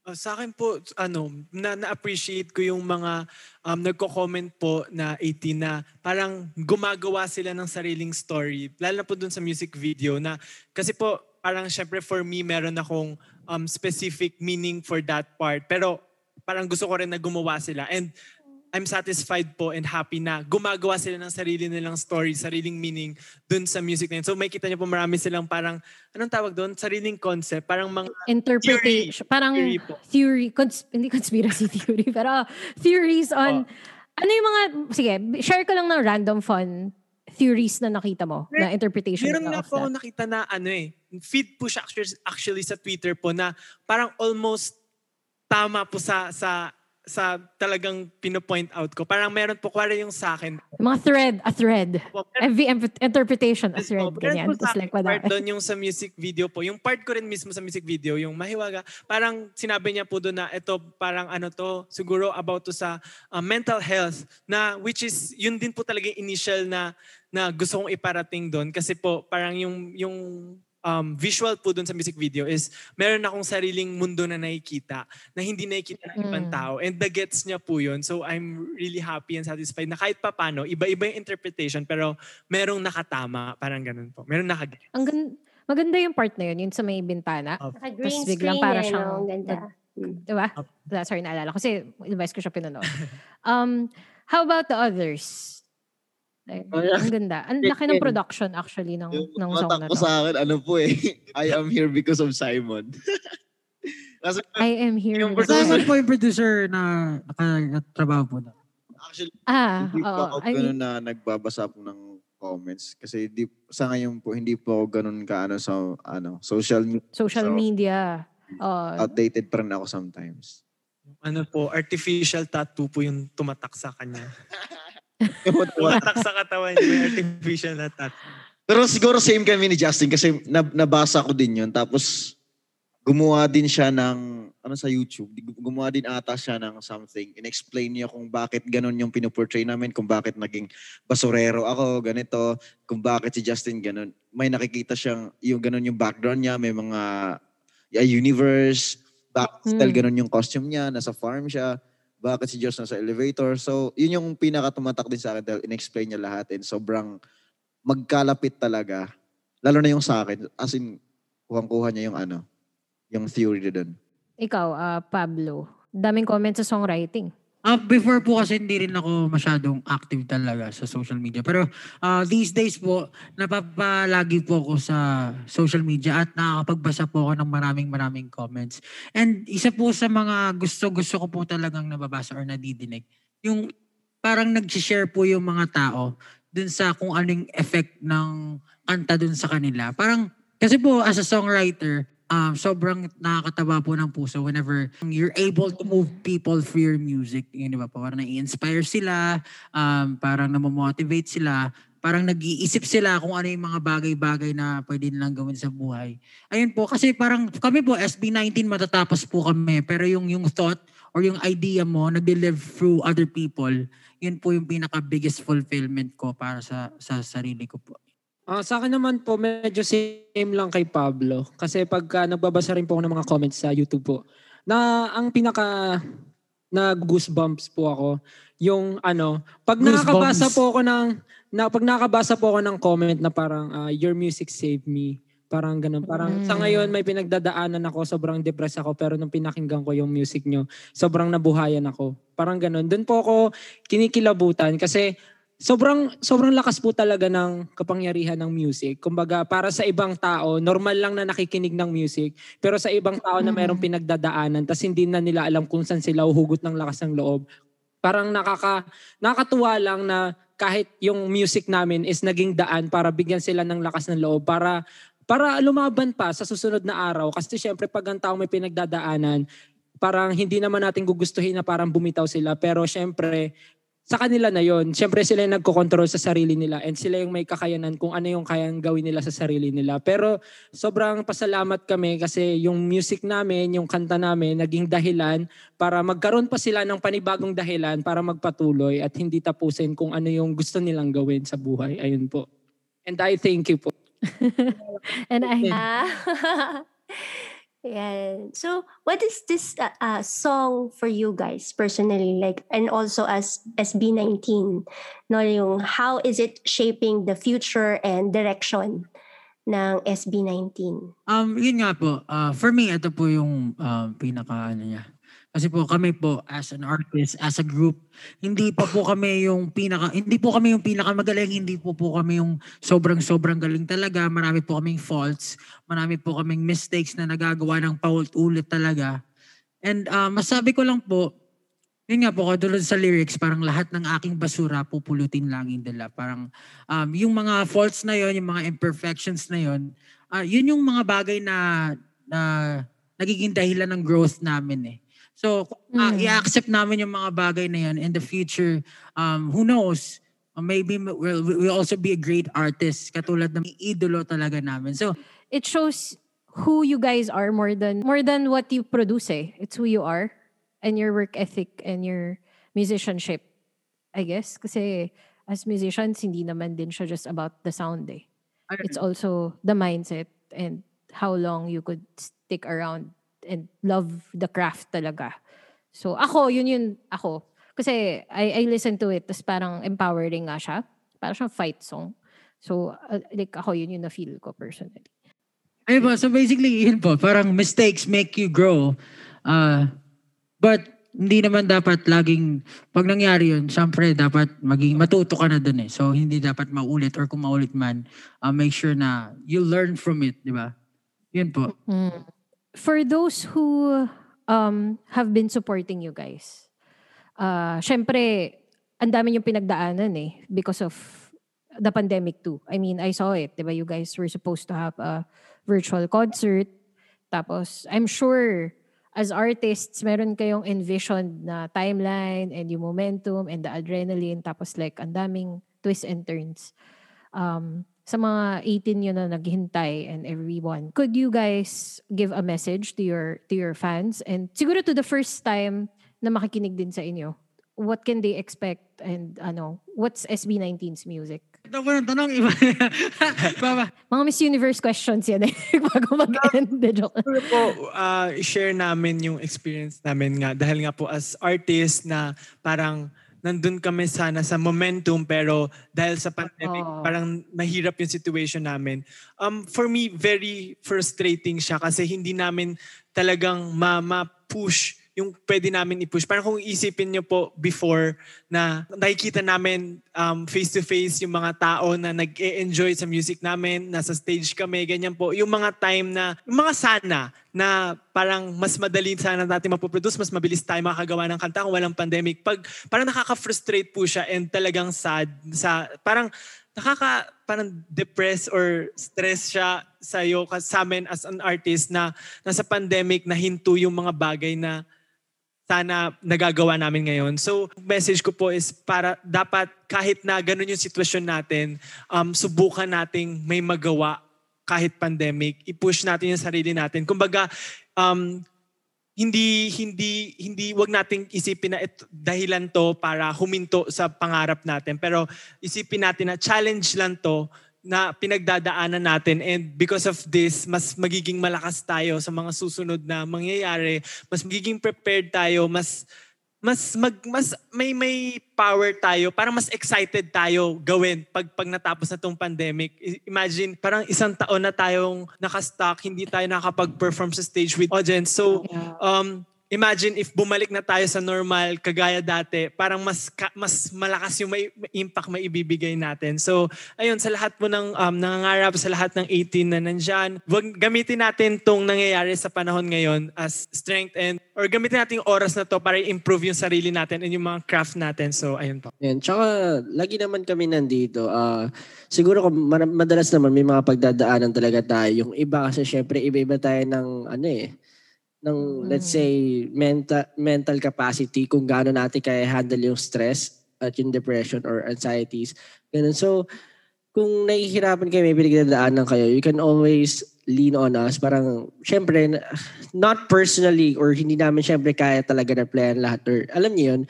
Uh, sa akin po, ano, na, na-appreciate ko yung mga um, nagko-comment po na 18 na parang gumagawa sila ng sariling story. Lalo na po dun sa music video na, kasi po, parang syempre for me, meron akong um, specific meaning for that part. Pero parang gusto ko rin na gumawa sila. And I'm satisfied po and happy na gumagawa sila ng sarili nilang story, sariling meaning dun sa music na yun. So may kita niyo po marami silang parang, anong tawag doon? Sariling concept. Parang mga Interpretation. Parang Theory po. theory, cons- hindi conspiracy theory, pero theories on, ano yung mga, sige, share ko lang ng random fun theories na nakita mo, na interpretation Meron na po ako nakita na ano eh, feed po siya actually, actually sa Twitter po na parang almost tama po sa sa sa talagang pino-point out ko. Parang meron po, kuwari yung sa akin. Mga thread, a thread. po, interpretation, a thread, po. Ganyan. po Tapos like, wala. part doon yung sa music video po. Yung part ko rin mismo sa music video, yung mahiwaga, parang sinabi niya po doon na ito parang ano to, siguro about to sa uh, mental health na which is yun din po talaga yung initial na na gusto kong iparating doon kasi po parang yung yung um, visual po doon sa music video is meron akong sariling mundo na nakikita na hindi nakikita ng ibang Mm. tao and the gets niya po yun. So I'm really happy and satisfied na kahit papano, iba-iba yung interpretation pero merong nakatama, parang ganun po. Merong nakag Ang gan- maganda yung part na yun, yun sa may bintana. Naka-green Tapos biglang screen para eh, siyang- no? Ang ganda. Diba? Wala, Sorry, naalala ko. Kasi advice ko siya pinanood. um, how about the others? Ang ganda. Ang laki ng production actually ng, Yung ng song na to. sa akin, ano po eh, I am here because of Simon. Kasi I am here. Yung producer- Simon po yung producer na nakatrabaho po na. actually, Ah, hindi po oo. ako I mean, na nagbabasa po ng comments. Kasi di, sa ngayon po, hindi po ako ganun ka ano, sa ano, social media. social So, media. Oh, Outdated pa rin ako sometimes. ano po, artificial tattoo po yung tumatak sa kanya. tumatak sa katawan niya, may artificial na tattoo. Pero siguro same kami ni Justin kasi nab- nabasa ko din yun. Tapos gumawa din siya ng, ano sa YouTube, gumawa din ata siya ng something. In-explain niya kung bakit ganun yung pinuportray namin, kung bakit naging basurero ako, ganito, kung bakit si Justin ganun. May nakikita siyang, yung ganun yung background niya, may mga yeah, universe, style Hmm. ganun yung costume niya, nasa farm siya, bakit si Josh nasa elevator. So, yun yung pinaka-tumatak din sa akin dahil in-explain niya lahat and sobrang magkalapit talaga. Lalo na yung sa akin. As in, kuhang-kuha niya yung ano, yung theory dun. ikaw, ah, Pablo. Daming comments sa songwriting. Ah, before po kasi hindi rin ako masyadong active talaga sa social media. Pero ah, these days po, napapalagi po ako sa social media at nakakapagbasa po ako ng maraming maraming comments. And isa po sa mga gusto-gusto ko po talagang nababasa or nadidinig, yung parang nag-share po yung mga tao dun sa kung anong effect ng kanta dun sa kanila. Parang, kasi po as a songwriter, um, sobrang nakakataba po ng puso whenever you're able to move people through your music. Yun, di ba? Parang nai-inspire sila, um, parang namomotivate sila, parang nag-iisip sila kung ano yung mga bagay-bagay na pwede nilang gawin sa buhay. Ayun po, kasi parang kami po, SB19 matatapos po kami, pero yung, yung thought or yung idea mo, nag-live through other people, yun po yung pinaka-biggest fulfillment ko para sa sa sarili ko po. Ah, sa akin naman po, medyo same lang kay Pablo. Kasi pagka nagbabasa rin po ako ng mga comments sa YouTube po, na ang pinaka na goosebumps po ako, yung ano, pag Goosebumps. nakakabasa po ako ng, na, pag nakakabasa po ako ng comment na parang, ah, your music saved me. Parang ganun. Parang sa ngayon may pinagdadaanan ako, sobrang depressed ako, pero nung pinakinggan ko yung music nyo, sobrang nabuhayan ako. Parang ganun. Doon po ako kinikilabutan kasi sobrang sobrang lakas po talaga ng kapangyarihan ng music. Kumbaga para sa ibang tao, normal lang na nakikinig ng music, pero sa ibang tao na mayroong pinagdadaanan tas hindi na nila alam kung saan sila huhugot ng lakas ng loob. Parang nakaka nakakatuwa lang na kahit yung music namin is naging daan para bigyan sila ng lakas ng loob para para lumaban pa sa susunod na araw kasi syempre pag ang tao may pinagdadaanan parang hindi naman natin gugustuhin na parang bumitaw sila pero syempre sa kanila na yon. Siyempre sila yung nagko-control sa sarili nila and sila yung may kakayanan kung ano yung kayang gawin nila sa sarili nila. Pero sobrang pasalamat kami kasi yung music namin, yung kanta namin, naging dahilan para magkaroon pa sila ng panibagong dahilan para magpatuloy at hindi tapusin kung ano yung gusto nilang gawin sa buhay. Ayun po. And I thank you po. And I. yeah. So, what is this uh, uh, song for you guys personally? Like, and also as SB19, no, yung how is it shaping the future and direction ng SB19? Um, yun nga po, uh, for me, ito po yung uh, pinaka ano niya. Kasi po kami po as an artist, as a group, hindi pa po kami yung pinaka hindi po kami yung pinaka magaling, hindi po po kami yung sobrang sobrang galing talaga. Marami po kaming faults, marami po kaming mistakes na nagagawa ng paulit-ulit talaga. And uh, masabi ko lang po, yun nga po, katulad sa lyrics, parang lahat ng aking basura pupulutin langin dala. Parang um, yung mga faults na yon, yung mga imperfections na yon, uh, yun yung mga bagay na, na nagiging dahilan ng growth namin eh. So, uh, Mm. i-accept namin yung mga bagay na yan in the future. Um, who knows? Uh, maybe we'll, we'll also be a great artist katulad ng idolo talaga namin. So, it shows who you guys are more than more than what you produce eh. It's who you are and your work ethic and your musicianship. I guess kasi as musicians hindi naman din siya just about the sound eh. It's also the mindset and how long you could stick around and love the craft talaga. So ako, yun yun ako. Kasi I, I listen to it, tapos parang empowering nga siya. Parang siyang fight song. So uh, like ako, yun yun na-feel ko personally. Ay po, so basically, yun po, parang mistakes make you grow. Uh, but hindi naman dapat laging, pag nangyari yun, syempre dapat maging, matuto ka na dun eh. So hindi dapat maulit or kung maulit man, uh, make sure na you learn from it, di ba? Yun po. Mm. For those who um, have been supporting you guys, uh, syempre, ang dami yung pinagdaanan eh because of the pandemic too. I mean, I saw it, di ba? You guys were supposed to have a virtual concert. Tapos, I'm sure, as artists, meron kayong envisioned na timeline and yung momentum and the adrenaline. Tapos like, ang daming twists and turns. Um, sa mga 18 yun na naghintay and everyone, could you guys give a message to your to your fans and siguro to the first time na makikinig din sa inyo? What can they expect and ano, what's SB19's music? Ito po ng tanong, iba. Baba. Mga Miss Universe questions yan eh. Bago mag-end. Joke. Siguro po, uh, share namin yung experience namin nga. Dahil nga po as artist na parang nandun kami sana sa momentum pero dahil sa pandemic Oo. parang mahirap yung situation namin. Um, for me, very frustrating siya kasi hindi namin talagang ma- ma-push yung pwede namin i-push. Parang kung isipin nyo po before na nakikita namin um, face-to-face yung mga tao na nag-e-enjoy sa music namin, nasa stage kami, ganyan po. Yung mga time na, yung mga sana na parang mas madali sana natin mapoproduce, mas mabilis tayo makagawa ng kanta kung walang pandemic. Pag, parang nakaka-frustrate po siya and talagang sad. Sa, parang nakaka parang depress or stress siya sa iyo sa amin as an artist na nasa pandemic na hinto yung mga bagay na sana nagagawa namin ngayon. So, message ko po is para dapat kahit na ganun yung sitwasyon natin, um, subukan nating may magawa kahit pandemic. I-push natin yung sarili natin. Kumbaga, um, hindi hindi hindi wag nating isipin na ito, dahilan to para huminto sa pangarap natin pero isipin natin na challenge lang to na pinagdadaanan natin. And because of this mas magiging malakas tayo sa mga susunod na mangyayari. Mas magiging prepared tayo. Mas mas mag mas may may power tayo para mas excited tayo gawin pag pag natapos na tong pandemic. Imagine parang isang taon na tayong naka-stuck hindi tayo nakapag-perform sa stage with audience. So um imagine if bumalik na tayo sa normal kagaya dati, parang mas ka- mas malakas yung may, impact may ibibigay natin. So, ayun, sa lahat po ng um, nangangarap, sa lahat ng 18 na nandyan, wag, gamitin natin tong nangyayari sa panahon ngayon as strength and or gamitin natin yung oras na to para i-improve yung sarili natin and yung mga craft natin. So, ayun po. Yan. Tsaka, lagi naman kami nandito. Ah, siguro kung madalas naman may mga pagdadaanan talaga tayo. Yung iba kasi syempre iba-iba tayo ng ano eh ng let's say mental mental capacity kung gaano natin kaya handle yung stress at yung depression or anxieties. Ganun. So, kung nahihirapan kayo, may pinagdadaanan kayo, you can always lean on us. Parang, syempre, not personally or hindi namin syempre kaya talaga na plan lahat or alam niyo yun.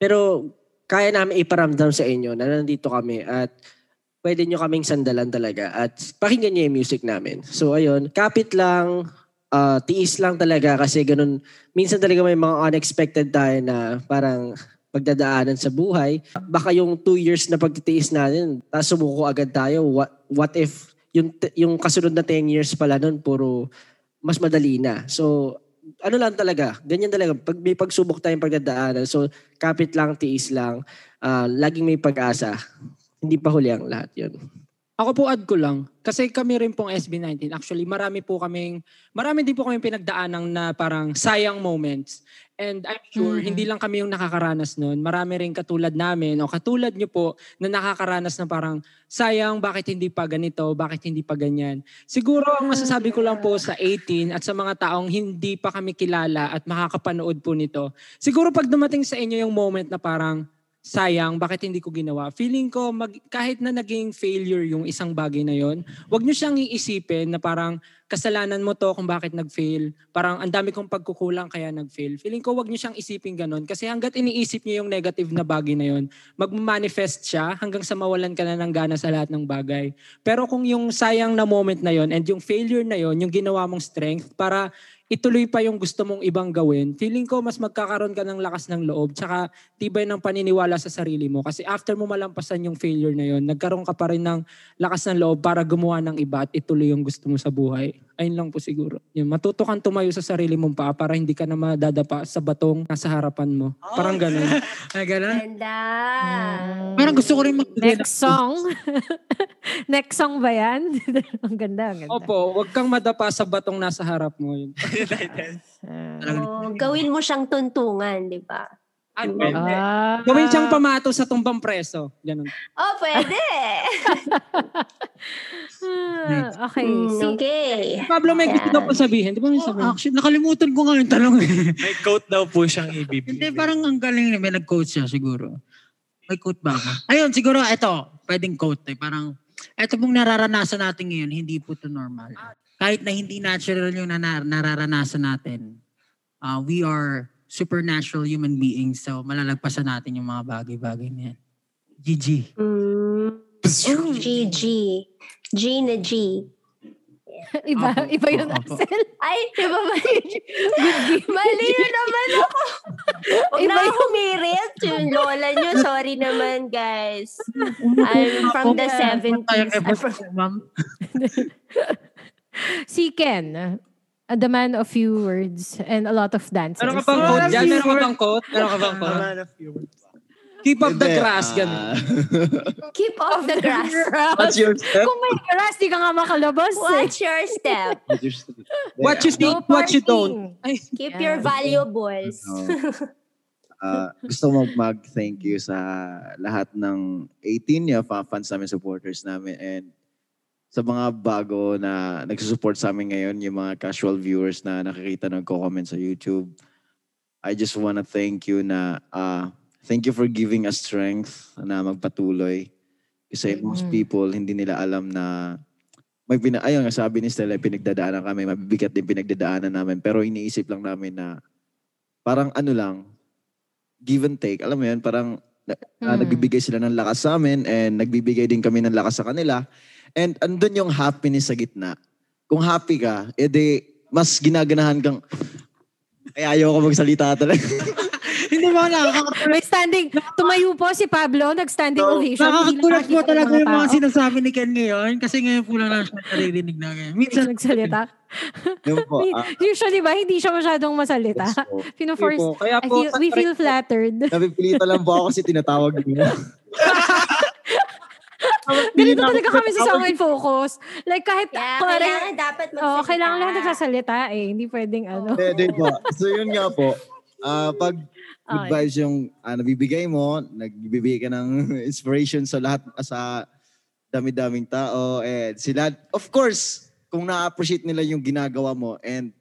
Pero kaya namin iparamdam sa inyo na nandito kami at pwede nyo kaming sandalan talaga at pakinggan nyo yung music namin. So ayun, kapit lang, ah, tiis lang talaga kasi ganun. Minsan talaga may mga unexpected tayo na parang pagdadaanan sa buhay. Baka yung two years na pagtitiis natin, tapos sumuko agad tayo. What, what if yung, yung kasunod na 10 years pala nun, puro mas madali na. So, ano lang talaga, ganyan talaga. Pag may pagsubok tayong pagdadaanan, so kapit lang, tiis lang, ah, laging may pag-asa. Hindi pa huli ang lahat yun. Ako po add ko lang, kasi kami rin pong SB19, actually marami po kaming, marami din po kami pinagdaanang na parang sayang moments. And I'm sure, Mhm. hindi lang kami yung nakakaranas nun. Marami rin katulad namin o katulad nyo po na nakakaranas na parang sayang, bakit hindi pa ganito, bakit hindi pa ganyan. Siguro ang masasabi ko lang po sa 18 at sa mga taong hindi pa kami kilala at makakapanood po nito, siguro pag dumating sa inyo yung moment na parang, sayang, bakit hindi ko ginawa? Feeling ko, mag, kahit na naging failure yung isang bagay na yon, wag nyo siyang iisipin na parang kasalanan mo to kung bakit nag-fail. Parang ang dami kong pagkukulang kaya nag-fail. Feeling ko, wag nyo siyang isipin ganun. Kasi hanggat iniisip nyo yung negative na bagay na yon, magmanifest siya hanggang sa mawalan ka na ng gana sa lahat ng bagay. Pero kung yung sayang na moment na yon and yung failure na yon, yung ginawa mong strength para ituloy pa yung gusto mong ibang gawin, feeling ko mas magkakaroon ka ng lakas ng loob tsaka tibay ng paniniwala sa sarili mo. Kasi after mo malampasan yung failure na yon, nagkaroon ka pa rin ng lakas ng loob para gumawa ng iba at ituloy yung gusto mo sa buhay. Ayun lang po siguro. Yun, matuto kang tumayo sa sarili mong paa para hindi ka na madadapa sa batong nasa harapan mo. Parang ganun. Ay, ganun. Ganda. Parang gusto ko rin mag Next song. Next song ba yan? ang ganda, ang ganda. Opo, wag kang madapa sa batong nasa harap mo. Yun. Ah. Oh, gawin mo siyang tuntungan, di ba? Ano? Ah. Gawin siyang pamato sa tumbang preso. Ganun. Oh, pwede. Ah, okay. Mm, okay. Pablo, may gusto daw po sabihin. Di ba may Oh, sabihin? actually, nakalimutan ko nga yung tanong eh. May quote daw po siyang ibibigay. Hindi, parang ang galing na may nag-quote siya siguro. May quote ba ako? Ayun, siguro ito, pwedeng quote eh. Parang, ito pong nararanasan natin ngayon, hindi po to normal. Kahit na hindi natural yung na- nararanasan natin, uh, we are supernatural human beings. So, malalagpasan natin yung mga bagay-bagay na yan. GG. Mm. GG. G na G. iba, Opo, iba yun, opo. Axel. Ay, di ba yun? Mali na naman ako. Huwag Iba na ako yun. humirit. Yung lola nyo, sorry naman, guys. I'm from the Tayong 70s. I'm from-. Si Ken, uh, the man of few words and a lot of dances. Meron ka bang quote dyan? Meron ka bang quote? Meron ka bang quote? Man of your words. Keep up the grass. ah, Ganun. Keep off the grass. What's your step? Kung may grass, di ka nga makalabas. eh. Watch your step. Your? What you see, No what you don't. Keep your Yeah. valuables. No. Ah, gusto mo mag-thank you sa lahat ng 18 niya, fa- fans namin, supporters namin, and sa mga bago na nagsusupport sa amin ngayon, yung mga casual viewers na nakikita nagko-comment sa YouTube. I just wanna thank you na ah, thank you for giving us strength na magpatuloy. Kasi most Mm. people hindi nila alam na may pina, ayun nga sabi ni Stella, pinagdadaanan kami, mabibigat din pinagdadaanan namin. Pero iniisip lang namin na parang ano lang, give and take. Alam mo yun, parang na- Hmm. nagbibigay sila ng lakas sa amin and nagbibigay din kami ng lakas sa kanila. And andun yung happiness sa gitna. Kung happy ka, edi mas ginaganahan kang, kaya ayoko magsalita talaga. Hindi mo nakakatulog. May standing, tumayo po si Pablo, nag-standing ovation. Hindi Nakakagulat po talaga yung mga sinasabi ni Ken ngayon kasi ngayon po lang lang siya naririnig na ngayon. Minsan, nagsalita. Po. ah, Usually ba, hindi siya masyadong masalita. yes po. Pino-force. po. Kaya I po, feel, we feel flattered. Napipilitan lang po ako kasi tinatawag niyo. Ganito talaga kami sa Song and Focus. Like kahit, Yeah, kunwari- kailangan dapat magsalita. Oo, kailangan lang nagsasalita eh. Hindi pwedeng ano. Hindi po. So yun nga po. Ah, pag Okay. vibes yung ah, nabibigay mo, nagbibigay ka ng inspiration sa lahat, sa dami-daming tao. And sila, of course, kung na-appreciate nila yung ginagawa mo and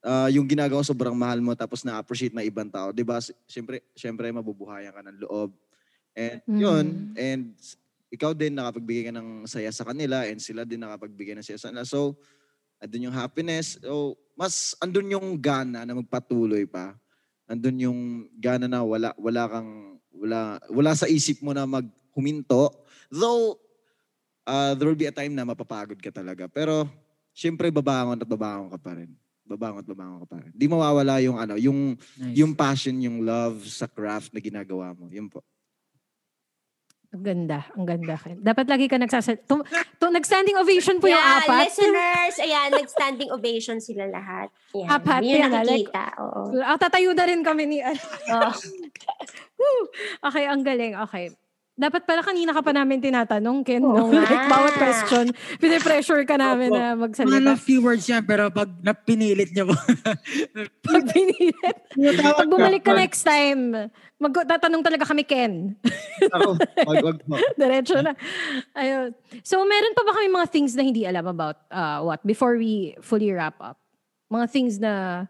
ah, yung ginagawa sobrang mahal mo tapos na-appreciate na ibang tao, 'di ba? Siyempre, siyempre mabubuhayan ka ng loob. And yun, and ikaw din nakapagbigay ka ng saya sa kanila and sila din nakapagbigay ng saya sa kanila. So, andun yung happiness. So, mas andun yung gana na magpatuloy pa. Andun yung gana na wala wala kang wala wala sa isip mo na maghuminto. Though uh, there will be a time na mapapagod ka talaga. Pero syempre babangon at babangon ka pa rin. Babangon at babangon ka pa rin. Di mawawala yung ano, yung Nice. yung passion, yung love sa craft na ginagawa mo. Yun po. Ang ganda, ang ganda. Dapat lagi ka nagsasalita. Tum, tum, nag-standing ovation po yung yeah, apat. listeners, ayan, nag-standing ovation sila lahat. Yan, Apat, yun yung ah, like- nakikita. Oo. Ah, tatayo na rin kami ni... Oo. Woo! okay, ang galing. Okay. Dapat pala kanina ka pa namin tinatanong, Ken. Oo no? nga. Like, bawat question, pinipressure ka namin Opo. na mga magsalita. lang few words yan, pero pag napinilit niya po. Pag pinilit. Pag bumalik ka next time, mag tatanong talaga kami, Ken. Ako, wag, wag po. Diretso na. Ayun. So, meron pa ba kami mga things na hindi alam about uh, what? Before we fully wrap up. Mga things na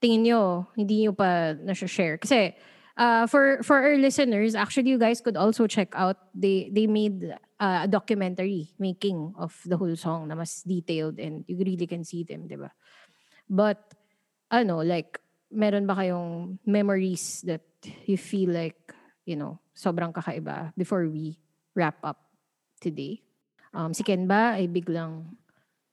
tingin nyo, hindi nyo pa na-share. Kasi, uh, for for our listeners, actually, you guys could also check out, they they made uh, a documentary making of the whole song na mas detailed and you really can see them, di ba? But, ano, like, meron ba kayong memories that you feel like, you know, sobrang kakaiba before we wrap up today? Um, si Ken ba ay biglang,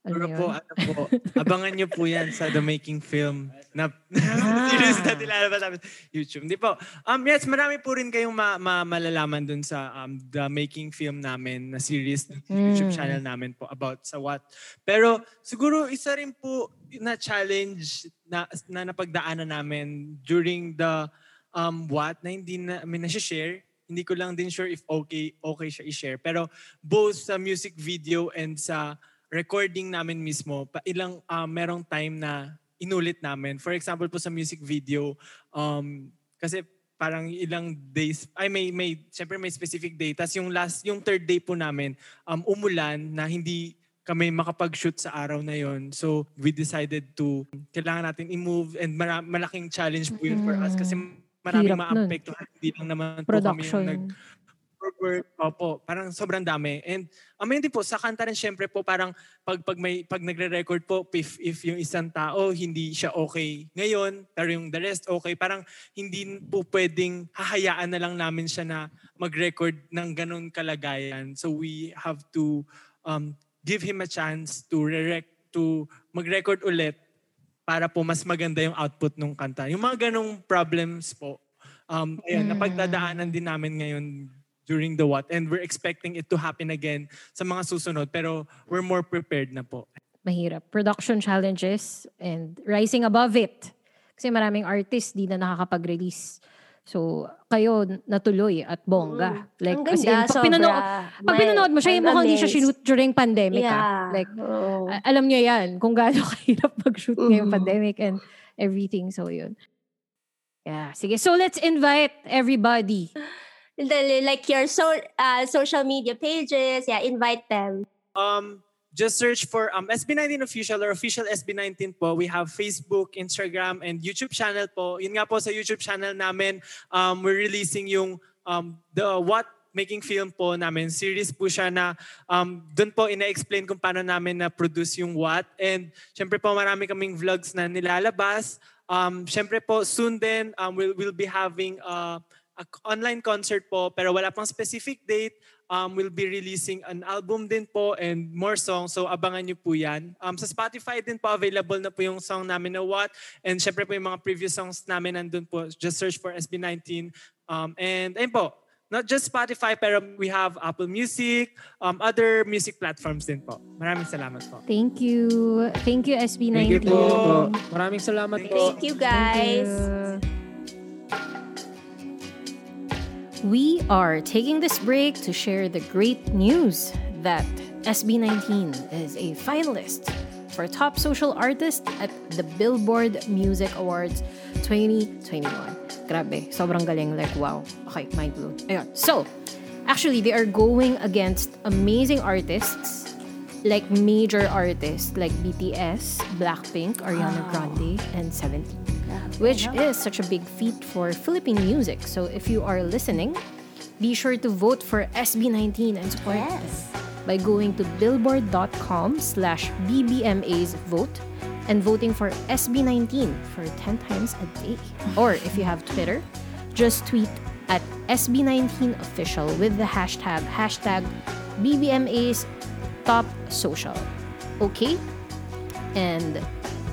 ano Pero yun? po, ano po, abangan nyo po yan sa The Making Film na Ah. series na nilalabas sa YouTube. Hindi po. Um, yes, marami po rin kayong ma- ma- malalaman dun sa um, The Making Film namin na series sa YouTube Mm. channel namin po about sa what. Pero siguro isa rin po na challenge na, na napagdaanan namin during the um, what na hindi namin na-share hindi ko lang din sure if okay okay siya i-share. Pero both sa music video and sa recording namin mismo, pa ilang um, merong time na inulit namin. For example po sa music video, um, kasi parang ilang days, ay may, may, syempre may specific day. Tapos yung last, yung third day po namin, um, umulan na hindi kami makapag-shoot sa araw na yon. So, we decided to, kailangan natin i-move and mara- malaking challenge po yun for us kasi maraming maapektuhan. Hindi lang naman po kami yung nag, work. Opo, parang sobrang dami. And um, yun din po, sa kanta rin syempre po parang pag, pag, may, pag nagre-record po, if, if yung isang tao hindi siya okay ngayon, pero yung the rest okay, parang hindi po pwedeng hahayaan na lang namin siya na mag-record ng ganun kalagayan. So we have to um, give him a chance to re to mag-record ulit para po mas maganda yung output ng kanta. Yung mga ganong problems po, um, ayan, napagdadaanan din namin ngayon during the what and we're expecting it to happen again sa mga susunod pero we're more prepared na po. mahirap. Production challenges and rising above it. Kasi maraming artists di na nakakapag-release. So, kayo natuloy at bongga. Like, Ang as in, ganda, pag, sobra. pinanood, pag pinanood mo siya, yung mukhang hindi siya shoot during pandemic. ah. Yeah. Like, Oo. a- alam niyo yan, kung gaano kahirap mag-shoot ngayong Mhm. pandemic and everything. So, yun. Yeah, sige. So, let's invite everybody. The- like your so, uh, social media pages, yeah, invite them. Um, just search for um, SB19 Official or Official SB19 po. We have Facebook, Instagram, and YouTube channel po. Yun nga po sa YouTube channel namin, um, we're releasing yung um, the What Making Film po namin. Series po siya na um, doon po ina-explain kung paano namin na-produce yung What. And syempre po marami kaming vlogs na nilalabas. Um, syempre po soon din um, we'll, we'll be having uh, a online concert po pero wala pang specific date. um, we'll be releasing an album din po and more songs. So abangan nyo po yan. Um, sa Spotify din po available na po yung song namin na What. And syempre po yung mga previous songs namin nandun po. Just search for SB19. Um, and ayun po, not just Spotify pero we have Apple Music, um, other music platforms din po. Maraming salamat po. Thank you. Thank you, SB19. Thank you po. Maraming salamat po. Thank you guys. We are taking this break to share the great news that SB19 is a finalist for Top Social Artist at the Billboard Music Awards 2021. Grabe, sobrang galing. Like, wow. Okay, mind blown. Ayun. So, actually, they are going against amazing artists like major artists like BTS, Blackpink, Ariana ah. Grande, and Seventeen which is such a big feat for Philippine music. So if you are listening, be sure to vote for SB19 and support Yes. by going to billboard.com slash bbmas vote and voting for SB19 for 10 times a day. Or if you have Twitter, just tweet at SB19 official with the hashtag hashtag BBMA's top social. Okay? And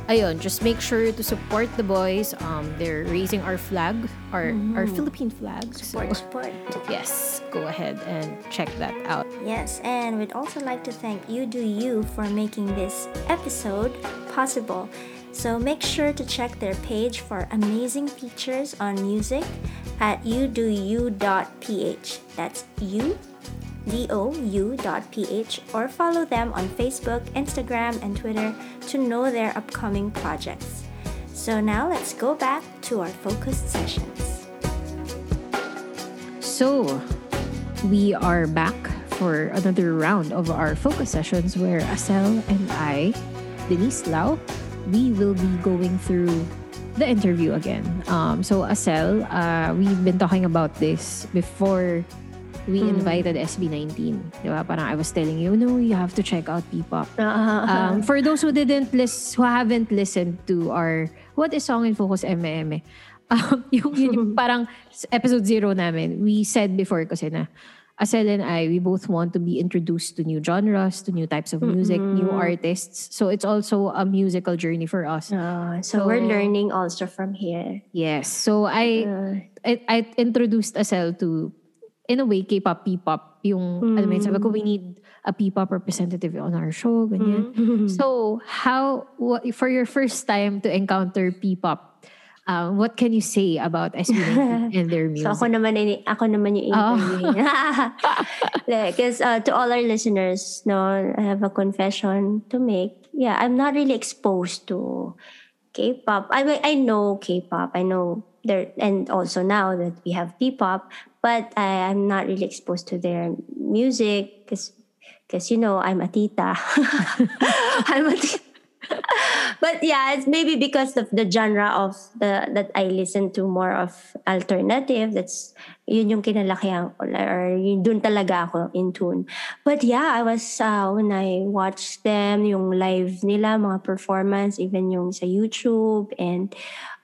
ayun, just make sure to support the boys. Um, they're raising our flag, our our Philippine flag. Support, So support. yes, go ahead and check that out. Yes, and we'd also like to thank You Do You for making this episode possible. So make sure to check their page for amazing features on music at youdou.ph. That's you, D-O-U.ph, or follow them on Facebook, Instagram, and Twitter to know their upcoming projects. So now let's go back to our focused sessions. So, we are back for another round of our focus sessions where Asel and I, Denise Lau, we will be going through the interview again. Um, so, Asel, uh, we've been talking about this before we invited SB19. Diba? Parang I was telling you, no, you have to check out P-pop. Um, for those who didn't lis- who haven't listened to our What is Song in Focus MM, um, yung, yun yung parang episode zero namin, we said before kasi na Asel and I, we both want to be introduced to new genres, to new types of music, new artists. So it's also a musical journey for us. Uh, so, we're So- learning also from here. Yes. So I Uh, I, I introduced Asel to, in a way, K-pop, P-pop. Yung, alam mo yun, sabi ko, we need a P-pop representative on our show, ganyan. So, how, what, for your first time to encounter P-pop, um, what can you say about SB19 and their music? So ako naman ini- ako naman yung Oh. interviewing. Because uh, to all our listeners, no, I have a confession to make. Yeah, I'm not really exposed to K-pop. I mean, I know K-pop. I know there, and also now that we have P-pop, but I, I'm not really exposed to their music because, because you know, I'm a tita. I'm a tita. but yeah, it's maybe because of the genre of the that I listen to more of alternative. That's yun yung kinalakihan ko or yun dun talaga ako in tune. But yeah, I was uh, when I watched them yung live nila mga performance even yung sa YouTube and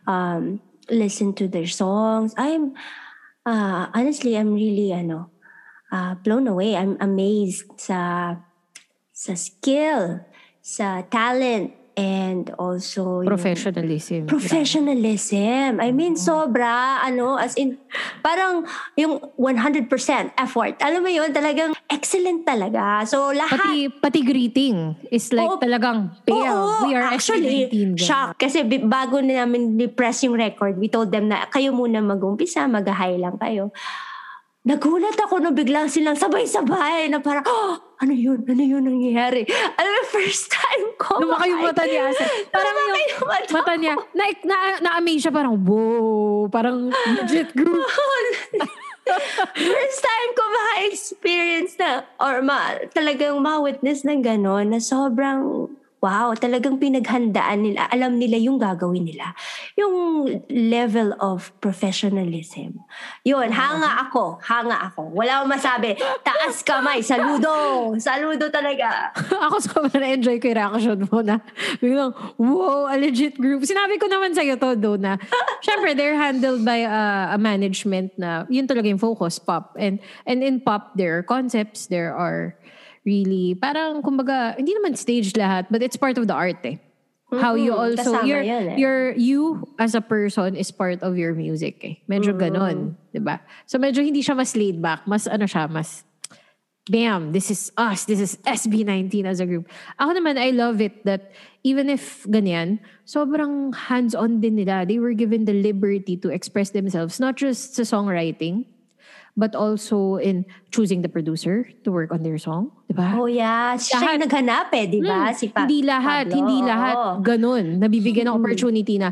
um listen to their songs. I'm uh, honestly I'm really ano uh, blown away. I'm amazed sa sa skill, sa talent, and also yung Professionalism. professionalism. I mean, sobra, ano, as in, parang yung 100% effort. Alam mo yun, talagang excellent talaga. So, lahat. Pati, pati greeting is like Oo. talagang pale. Oo, we are actually, SB19. ganun. shock. Kasi bago na namin ni-press yung record, we told them na kayo muna mag-umpisa, mag-high lang kayo. Nagulat ako nung biglang silang sabay-sabay na parang, oh, ano yun? Ano yun nangyayari? Alam mo, first time ko. Lumaki yung mata ni Asa. Parang yung yung mata mata niya, na, na, na-amaze siya parang, wow, parang legit group. First time ko ma-experience na, or ma, talagang ma-witness ng gano'n, na sobrang wow, talagang pinaghandaan nila. Alam nila yung gagawin nila. Yung level of professionalism. Yun, hanga ako. Hanga ako. Wala akong masabi. Taas kamay. Saludo. Saludo talaga. ako sobrang na-enjoy ko yung reaction mo na biglang, wow, a legit group. Sinabi ko naman sa'yo to, do na, syempre, they're handled by uh, a management na, yun talaga yung focus, pop. And, and in pop, there are concepts, there are really, parang, kumbaga, hindi naman stage lahat, but it's part of the art eh. How you also, kasama your, yun eh. your, you as a person is part of your music eh. Medyo ganon, di ba? So medyo hindi siya mas laid back, mas ano siya, mas bam, this is us, this is SB19 as a group. Ako naman, I love it that even if ganyan, sobrang hands-on din nila. They were given the liberty to express themselves, not just sa songwriting, but also in choosing the producer to work on their song. Diba? Oh yeah, siya Lahat. yung naghanap eh, di ba? Hmm, Si Pa- hindi lahat, Pablo. hindi lahat ganun. Nabibigyan ng Mm. opportunity na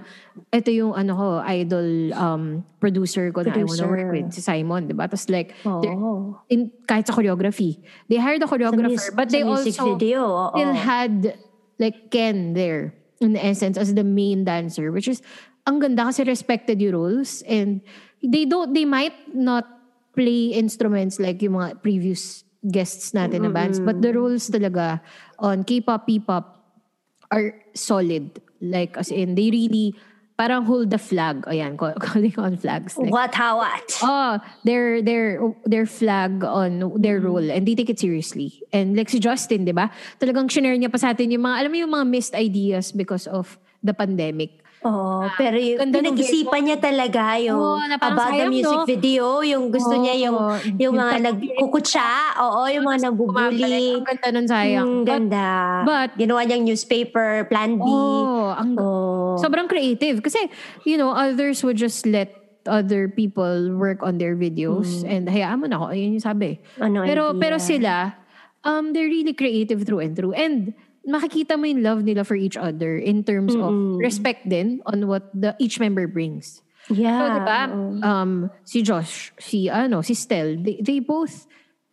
ito yung ano ko, idol um, producer ko na I wanna work Producer. with, si Simon, di ba? Tapos like, Oo. in, kahit sa choreography, they hired a Sa choreographer, mus- but they sa also video, oo. still had like Ken there in essence as the main dancer, which is ang ganda kasi respected yung roles and they don't, they might not play instruments like yung mga previous guests natin na bands, but the roles talaga on K-pop, P-pop are solid. Like as in, they really parang hold the flag. Ayan, call- calling on flags. Like, What, how, what? Oh, their their their flag on their role and they take it seriously. And like si Justin, 'di ba? Talagang shinare niya pa sa atin yung mga alam mo yung mga missed ideas because of the pandemic. Oo, pero yung pinag-isipan niya talaga yung parang about the sayang, music no? video, yung gusto Oo, niya yung yung yung mga nagkukutsa, oo, yung mga nagbubuli. Ang ganda nun sayang. Ang But- ganda. but- ginawa niyang newspaper, plan B. Oh, ang Oh. sobrang creative kasi you know, others would just let other people work on their videos and hayaan mo na ako, ayun yung sabi. Ano pero idea? pero sila um they're really creative through and through and makikita mo yung love nila for each other in terms of respect din on what the each member brings. Yeah. So, di ba? oo. Um, si Josh, si ano, si Stel, they, they both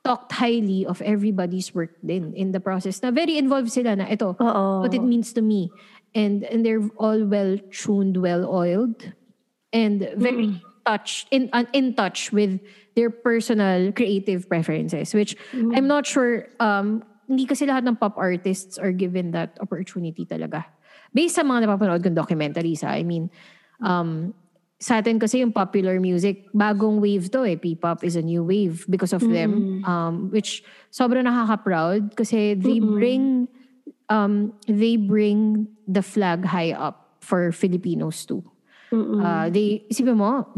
talked highly of everybody's work din in the process. Na very involved sila na ito, Oo. what it means to me. And and they're all well tuned, well oiled, and very touched in uh, in touch with their personal creative preferences. Which I'm not sure. Um, hindi kasi lahat ng pop artists are given that opportunity talaga. Based sa mga napapanood kong documentaries, ha? I mean, um, sa atin kasi yung popular music, bagong wave to eh. P-pop is a new wave because of them. Um, which sobrang nakaka-proud kasi they bring um, they bring the flag high up for Filipinos too. Uh, they, isipin mo,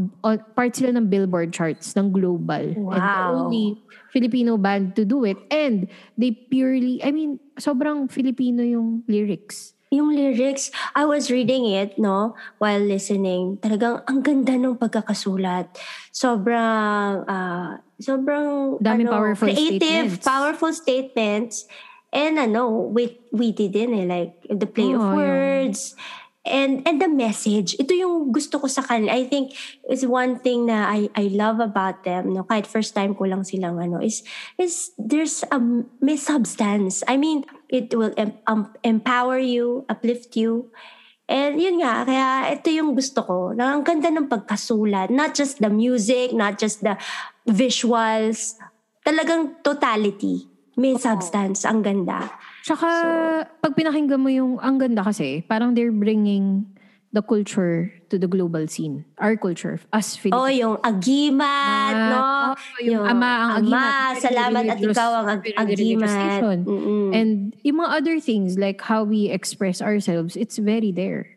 part sila ng Billboard charts ng global. And the Wow. only Filipino band to do it. And they purely, I mean, sobrang Filipino yung lyrics. Yung lyrics, I was reading it, no, while listening. Talagang ang ganda ng pagkakasulat. Sobrang, ah, sobrang, Daming ano, powerful creative, statements. powerful statements. And ano, wit, witty din eh, like the play of Oo, yun. And and the message, ito yung gusto ko sa kanila. I think is one thing na I I love about them, no, kahit first time ko lang silang ano, is is there's a may substance. I mean, it will em- um, empower you, uplift you. And yun nga, kaya ito yung gusto ko. Na ang ganda ng pagkasulat. Not just the music, not just the visuals. Talagang totality. May substance. Ang ganda. Tsaka, pag pinakinggan mo yung, ang ganda kasi, parang they're bringing the culture to the global scene. Our culture, Oh, Filipinos. yung agimat, no? Oh, yung ama, ang agimat. Ama, salamat at ikaw ang ag- agimat. And yung mga other things, like how we express ourselves, it's very there.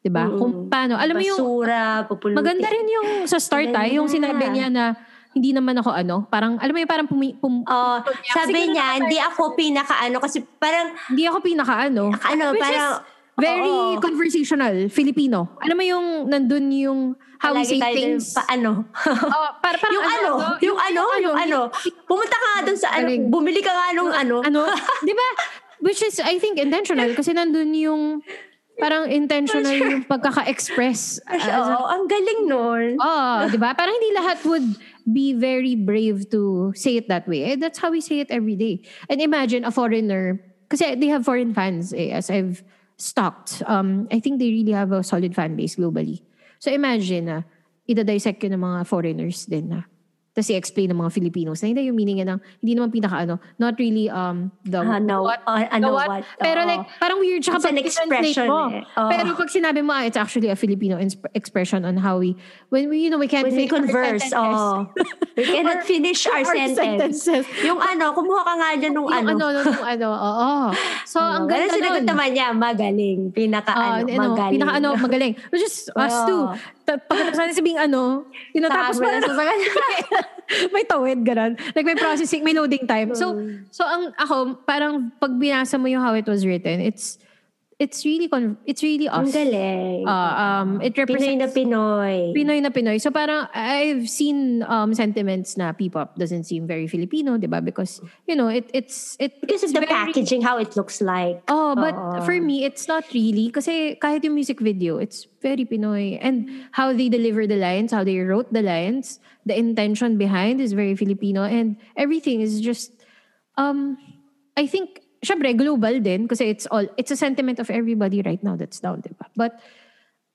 'Di ba? Kung paano, alam mo yung, Basura, maganda rin yung sa start ah, Maganda. yung sinabi niya na, hindi naman ako ano, parang, alam mo yung parang pumi, pum, Oh, Kasi sabi niya, hindi ako pinaka-ano kasi parang hindi ako pinaka ano. ano, Which parang is very oo. conversational, Filipino. Alam mo yung nandun yung how we say tayo dun, things. paano? Oh, para, parang yung ano, yung ano, yung ano. Pumunta ka nga dun sa ano, bumili ka nga nung ano. ano, 'di ba? Which is I think intentional kasi nandun yung parang intentional yung pagkaka-express. Oo, ang galing nun. Oh, 'di ba? Parang hindi lahat would be very brave to say it that way. Eh, that's how we say it every day. And imagine a foreigner kasi they have foreign fans eh, as I've stalked. Um, I think they really have a solid fan base globally. So imagine na ida-dissect yun ng mga foreigners din na tapos i-explain ng mga Filipinos na hindi yung meaning ng hindi naman pinaka ano, not really um the Ah, no, what, the ano, what. what, Pero oo. like, parang weird siya kapag expression mo. eh. Oo. Pero pag sinabi mo, ah, it's actually a Filipino ins- expression on how we, when we, you know, we can't When we converse, oh, we cannot finish our, our sentence. sentences. Yung ano, kumuha ka nga dyan nung Yung ano. ano, nung ano, oo. So, Oh, ang ganda sinagot nun. naman niya, magaling. Pinaka Ah, ano, magaling. Pinaka ano, magaling. Which is us Oo. too. Ta- Pagkatapos natin sabing ano, tinatapos pa na sa may tawid, ganun. Like may processing, may loading time. So, so ang ako, parang pag binasa mo yung how it was written, it's, it's really, con- it's really Ang galing. Uh, um, it Pinoy represents na Pinoy. Pinoy na Pinoy. So parang I've seen um, sentiments na P-pop doesn't seem very Filipino, di ba? Because, you know, it it's it Because of the very- packaging, how it looks like. Oh, but Oo. for me, it's not really. Kasi kahit yung music video, it's very Pinoy. And how they deliver the lines, how they wrote the lines, the intention behind is very Filipino. And everything is just, um, I think, syempre, global din. Kasi it's all, it's a sentiment of everybody right now that's down, di ba? But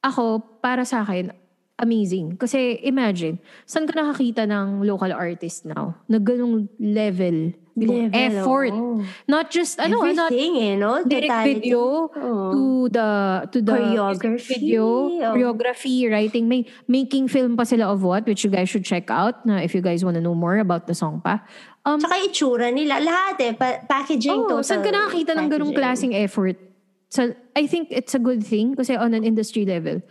ako, para sa akin, amazing. Kasi imagine, saan ka nakakita ng local artist now na ganung level, Level, effort. oo. Not just, ano, ah, not Everything eh, no? direct Totality. video Oo. to the to the Choreography, video, oh. choreography, writing, may making film pa sila of what which you guys should check out na if you guys want to know more about the song pa. Um, Tsaka itsura nila. Lahat eh. Pa- packaging oh, total. saan ka nakakita ng ganung packaging. klaseng effort? So, I think it's a good thing kasi on an industry level,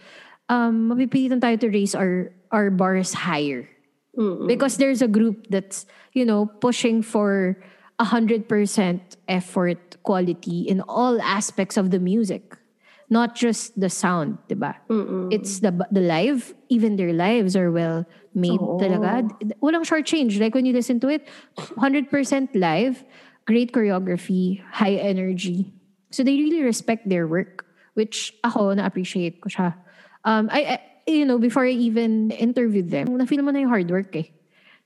um, mapipilitan tayo to raise our our bars higher. Mm-mm. Because there's a group that's, you know, pushing for 100% effort quality in all aspects of the music. Not just the sound, diba? Mm-mm. It's the the live, even their lives are well made Oo. talaga. Walang short change. Like when you listen to it, 100% live, great choreography, high energy. So they really respect their work, which ako na-appreciate ko siya. Um, I, I, you know, before I even interviewed them, na-feel mo na yung hard work eh.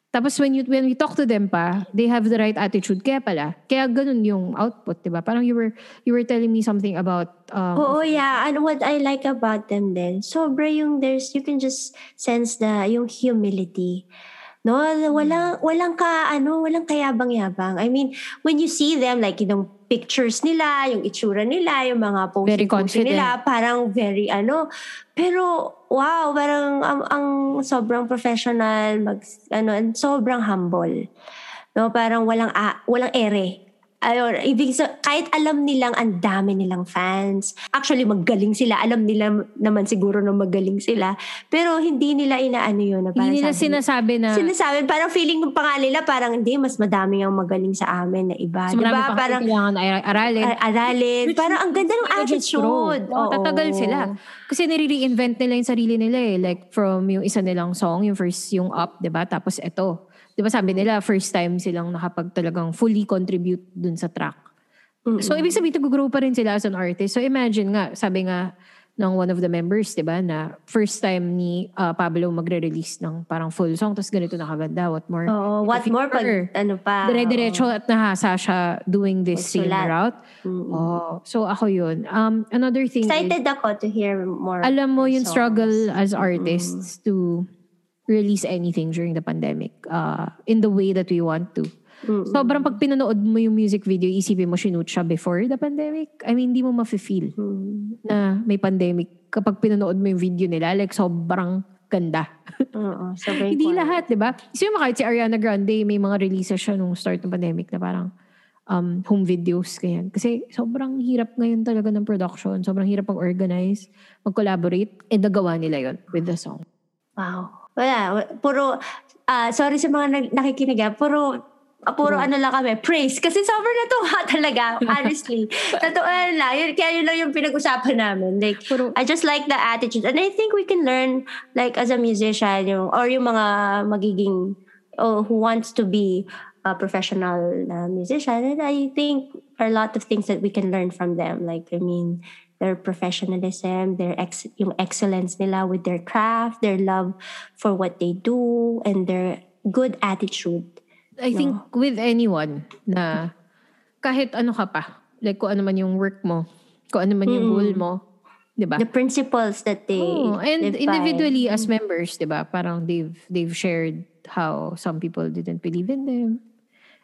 Tapos when you when we talk to them pa, they have the right attitude. Kaya pala, kaya ganun yung output, 'di ba? Parang you were you were telling me something about um, Oo, yeah. And what I like about them then, sobra yung there's, you can just sense the, yung humility. No, walang, walang ka, ano, walang kayabang-yabang. I mean, when you see them, like, yung pictures nila, yung itsura nila, yung mga posting confident. nila, parang very, ano, pero, wow, parang, ang, ang sobrang professional, mag, ano, and sobrang humble. No, parang walang, a, walang ere. Ayun, ibig sa kahit alam nilang ang dami nilang fans. Actually, magaling sila. Alam nila naman siguro na magaling sila. Pero hindi nila inaano yun. Na parang hindi nila sabi- sinasabi na Sinasabi, parang feeling ng pa nga nila, parang hindi, mas madami ang magaling sa amin na iba. mas Di ba? pa Parang kailangan ar- aralin. ar- aralin. Which Parang ang ganda ng attitude. Oo, tatagal sila. Kasi nire-reinvent nila yung sarili nila eh. Like from yung isa nilang song, yung first yung Up, di ba? Tapos eto. Di ba sabi nila, first time silang nakapag talagang fully contribute dun sa track. So, ibig sabihin, nag-grow pa rin sila as an artist. So, imagine nga, sabi nga ng one of the members, di ba, na first time ni uh, Pablo magre-release ng parang full song, tapos ganito nakaganda, what more? Oo, what more pag ano pa. Dire-diretso at nahasa siya doing this same route. Oh, so ako yun. Um, another thing is, Excited ako to hear more. alam mo yung songs. struggle as artists to release anything during the pandemic uh, in the way that we want to. Sobrang pag pinanood mo yung music video, isipin mo sinute siya before the pandemic. I mean, hindi mo mafe-feel na may pandemic kapag pinanood mo yung video nila. Like, sobrang ganda. Oo, sobrang Hindi lahat, di ba? Isipin mo kahit si Ariana Grande, may mga releases siya nung start ng pandemic na parang um, home videos, ganyan. Kasi sobrang hirap ngayon talaga ng production. Sobrang hirap mag-organize, mag-collaborate. And nagawa nila yon with the song. Wow. Wala. Puro, ah, sorry sa mga nakikinig ah, puro, puro ano lang kami, praise. Kasi sobrang natuwa talaga, honestly. Totoo lang. Yun, kaya yun lang yung pinag-usapan namin. Like, Puro- I just like the attitude. And I think we can learn, like, as a musician, yung, or yung mga magiging, oh, who wants to be a professional na musician. And I think there are a lot of things that we can learn from them. Like, I mean, their professionalism, their ex yung excellence nila with their craft, their love for what they do, and their good attitude. I think with anyone na kahit ano ka pa, Like kung ano man yung work mo, kung ano man yung Mm-mm. goal mo, 'di ba? The principles that they Oh, and live by. individually as members, 'di ba? Parang they've they've shared how some people didn't believe in them.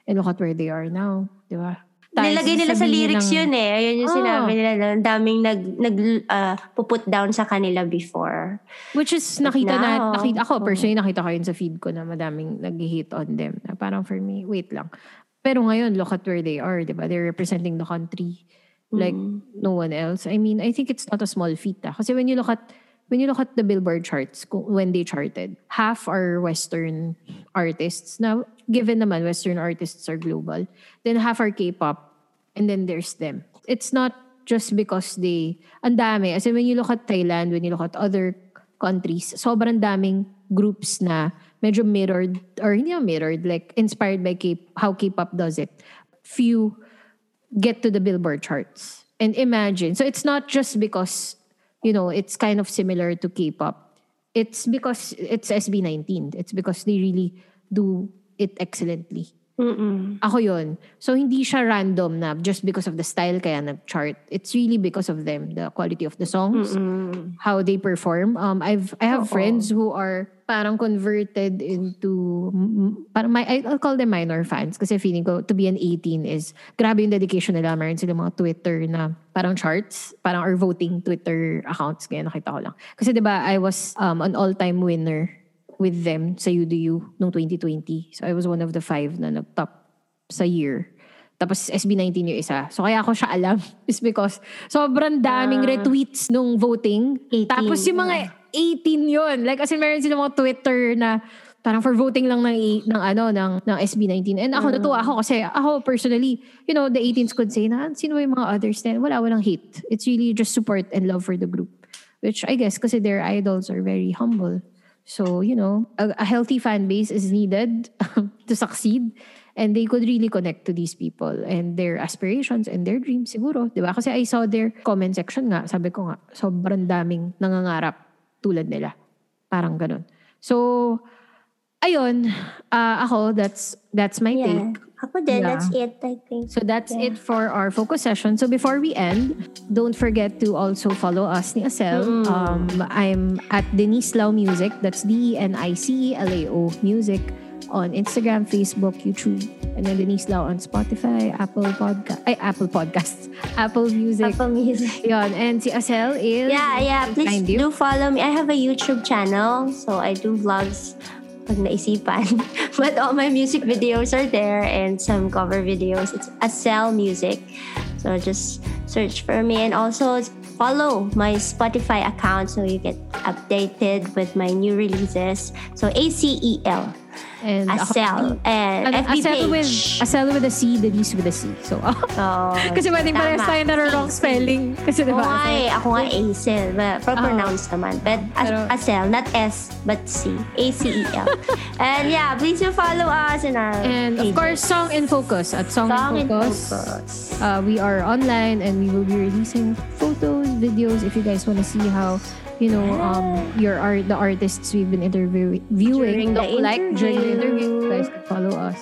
And look at where they are now, 'di ba? Nilagay nila sa lyrics ng- yun eh. Ayun yung Oh. sinabi nila. na Ang daming nag, nag ah, puput down sa kanila before. Which is But nakita na, now, nakita, ako oh. personally nakita ko yun sa feed ko na madaming nag-hate on them. Na parang for me, wait lang. Pero ngayon, look at where they are, di ba? They're representing the country like Mm. no one else. I mean, I think it's not a small feat. Ah. Kasi when you look at when you look at the Billboard charts, when they charted, half are Western artists. Now, given naman Western artists are global, then half are K-pop, and then there's them. It's not just because they, ang dami. As in, when you look at Thailand, when you look at other countries, sobrang daming groups na medyo mirrored, or hindi mirrored, like inspired by K, how K-pop does it. Few get to the Billboard charts. And imagine, so it's not just because, you know, it's kind of similar to K-pop. It's because it's SB19. It's because they really do it excellently. Mm-mm. Ako yun. So, hindi siya random na just because of the style kaya nag-chart. It's really because of them. The quality of the songs, Mm-mm. how they perform. Um, I've I have Oo. friends who are parang converted into parang my I'll call them minor fans kasi feeling ko to be an 18 is grabe yung dedication nila. Meron sila mga Twitter na parang charts, parang or voting Twitter accounts kaya nakita ko lang. Kasi 'di ba I was um, an all-time winner with them sa UDU noong 2020. So I was one of the five na nag-top sa year. Tapos SB19 yung isa. So kaya ako siya alam is because sobrang daming Ah. retweets nung voting. 18, Tapos yung mga 18 yun. Like as in meron sila mga Twitter na parang for voting lang ng ng ano ng ng SB19. And ako natuwa ako kasi ako personally, you know, the 18s could say na sino yung mga others then wala walang hate. It's really just support and love for the group. Which I guess kasi their idols are very humble. So, you know, a, a healthy fan base is needed to succeed. And they could really connect to these people and their aspirations and their dreams siguro. Di ba? Kasi I saw their comment section nga. Sabi ko nga, sobrang daming nangangarap tulad nila. Parang ganun. So, ayun. ah, ako, that's that's my Yeah. take. Ako din, Yeah. that's it, I think. So that's Yeah. it for our focus session. So before we end, don't forget to also follow us ni Acel. Mm. Um, I'm at Denise Lau Music. That's E D-E-N-I-C-E-L-A-O Music on Instagram, Facebook, YouTube. And then Denise Lau on Spotify, Apple Podcast, ay, Apple Podcasts, Apple Music. Apple Music. Yun. And si Acel is... Yeah, yeah. Please Find you. do follow me. I have a YouTube channel, so I do vlogs pag naisipan. But all my music videos are there and some cover videos. It's Acel Music. So just search for me and also follow my Spotify account so you get updated with my new releases. So A-C-E-L. And Acel. And Ano, FB Acel page. with, Acel with a C, Denise with a C. So, Oh, kasi pwedeng parehas tayo na wrong spelling. Kasi diba? Acel- eh. Ako nga Acel. But pro-pronounce naman. But Pero- Acel, not S, but C. A-C-E-L. and yeah, please follow us in our And of pages. course, Song in Focus. At Song, Song in Focus, Focus. Uh, we are online and we will be releasing photos, videos if you guys want to see how, you know, um, your art, the artists we've been interviewing, viewing, During the like during the interview. You guys can follow us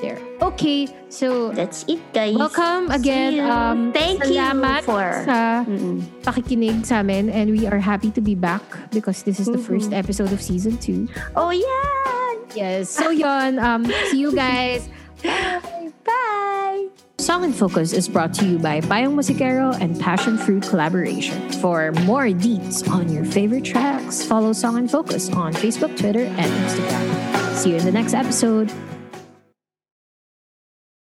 there. Okay, so That's it, guys. welcome again. Um, Thank salamat you for... sa Mm-mm. pakikinig sa amin and we are happy to be back because this is the first Mhm. episode of season two. Oh, yeah! Yes. So yon, um, see you guys. Bye! Bye! Song in Focus is brought to you by Bayong Musikero and Passion Fruit Collaboration. For more deets on your favorite tracks, follow Song in Focus on Facebook, Twitter, and Instagram. See you in the next episode.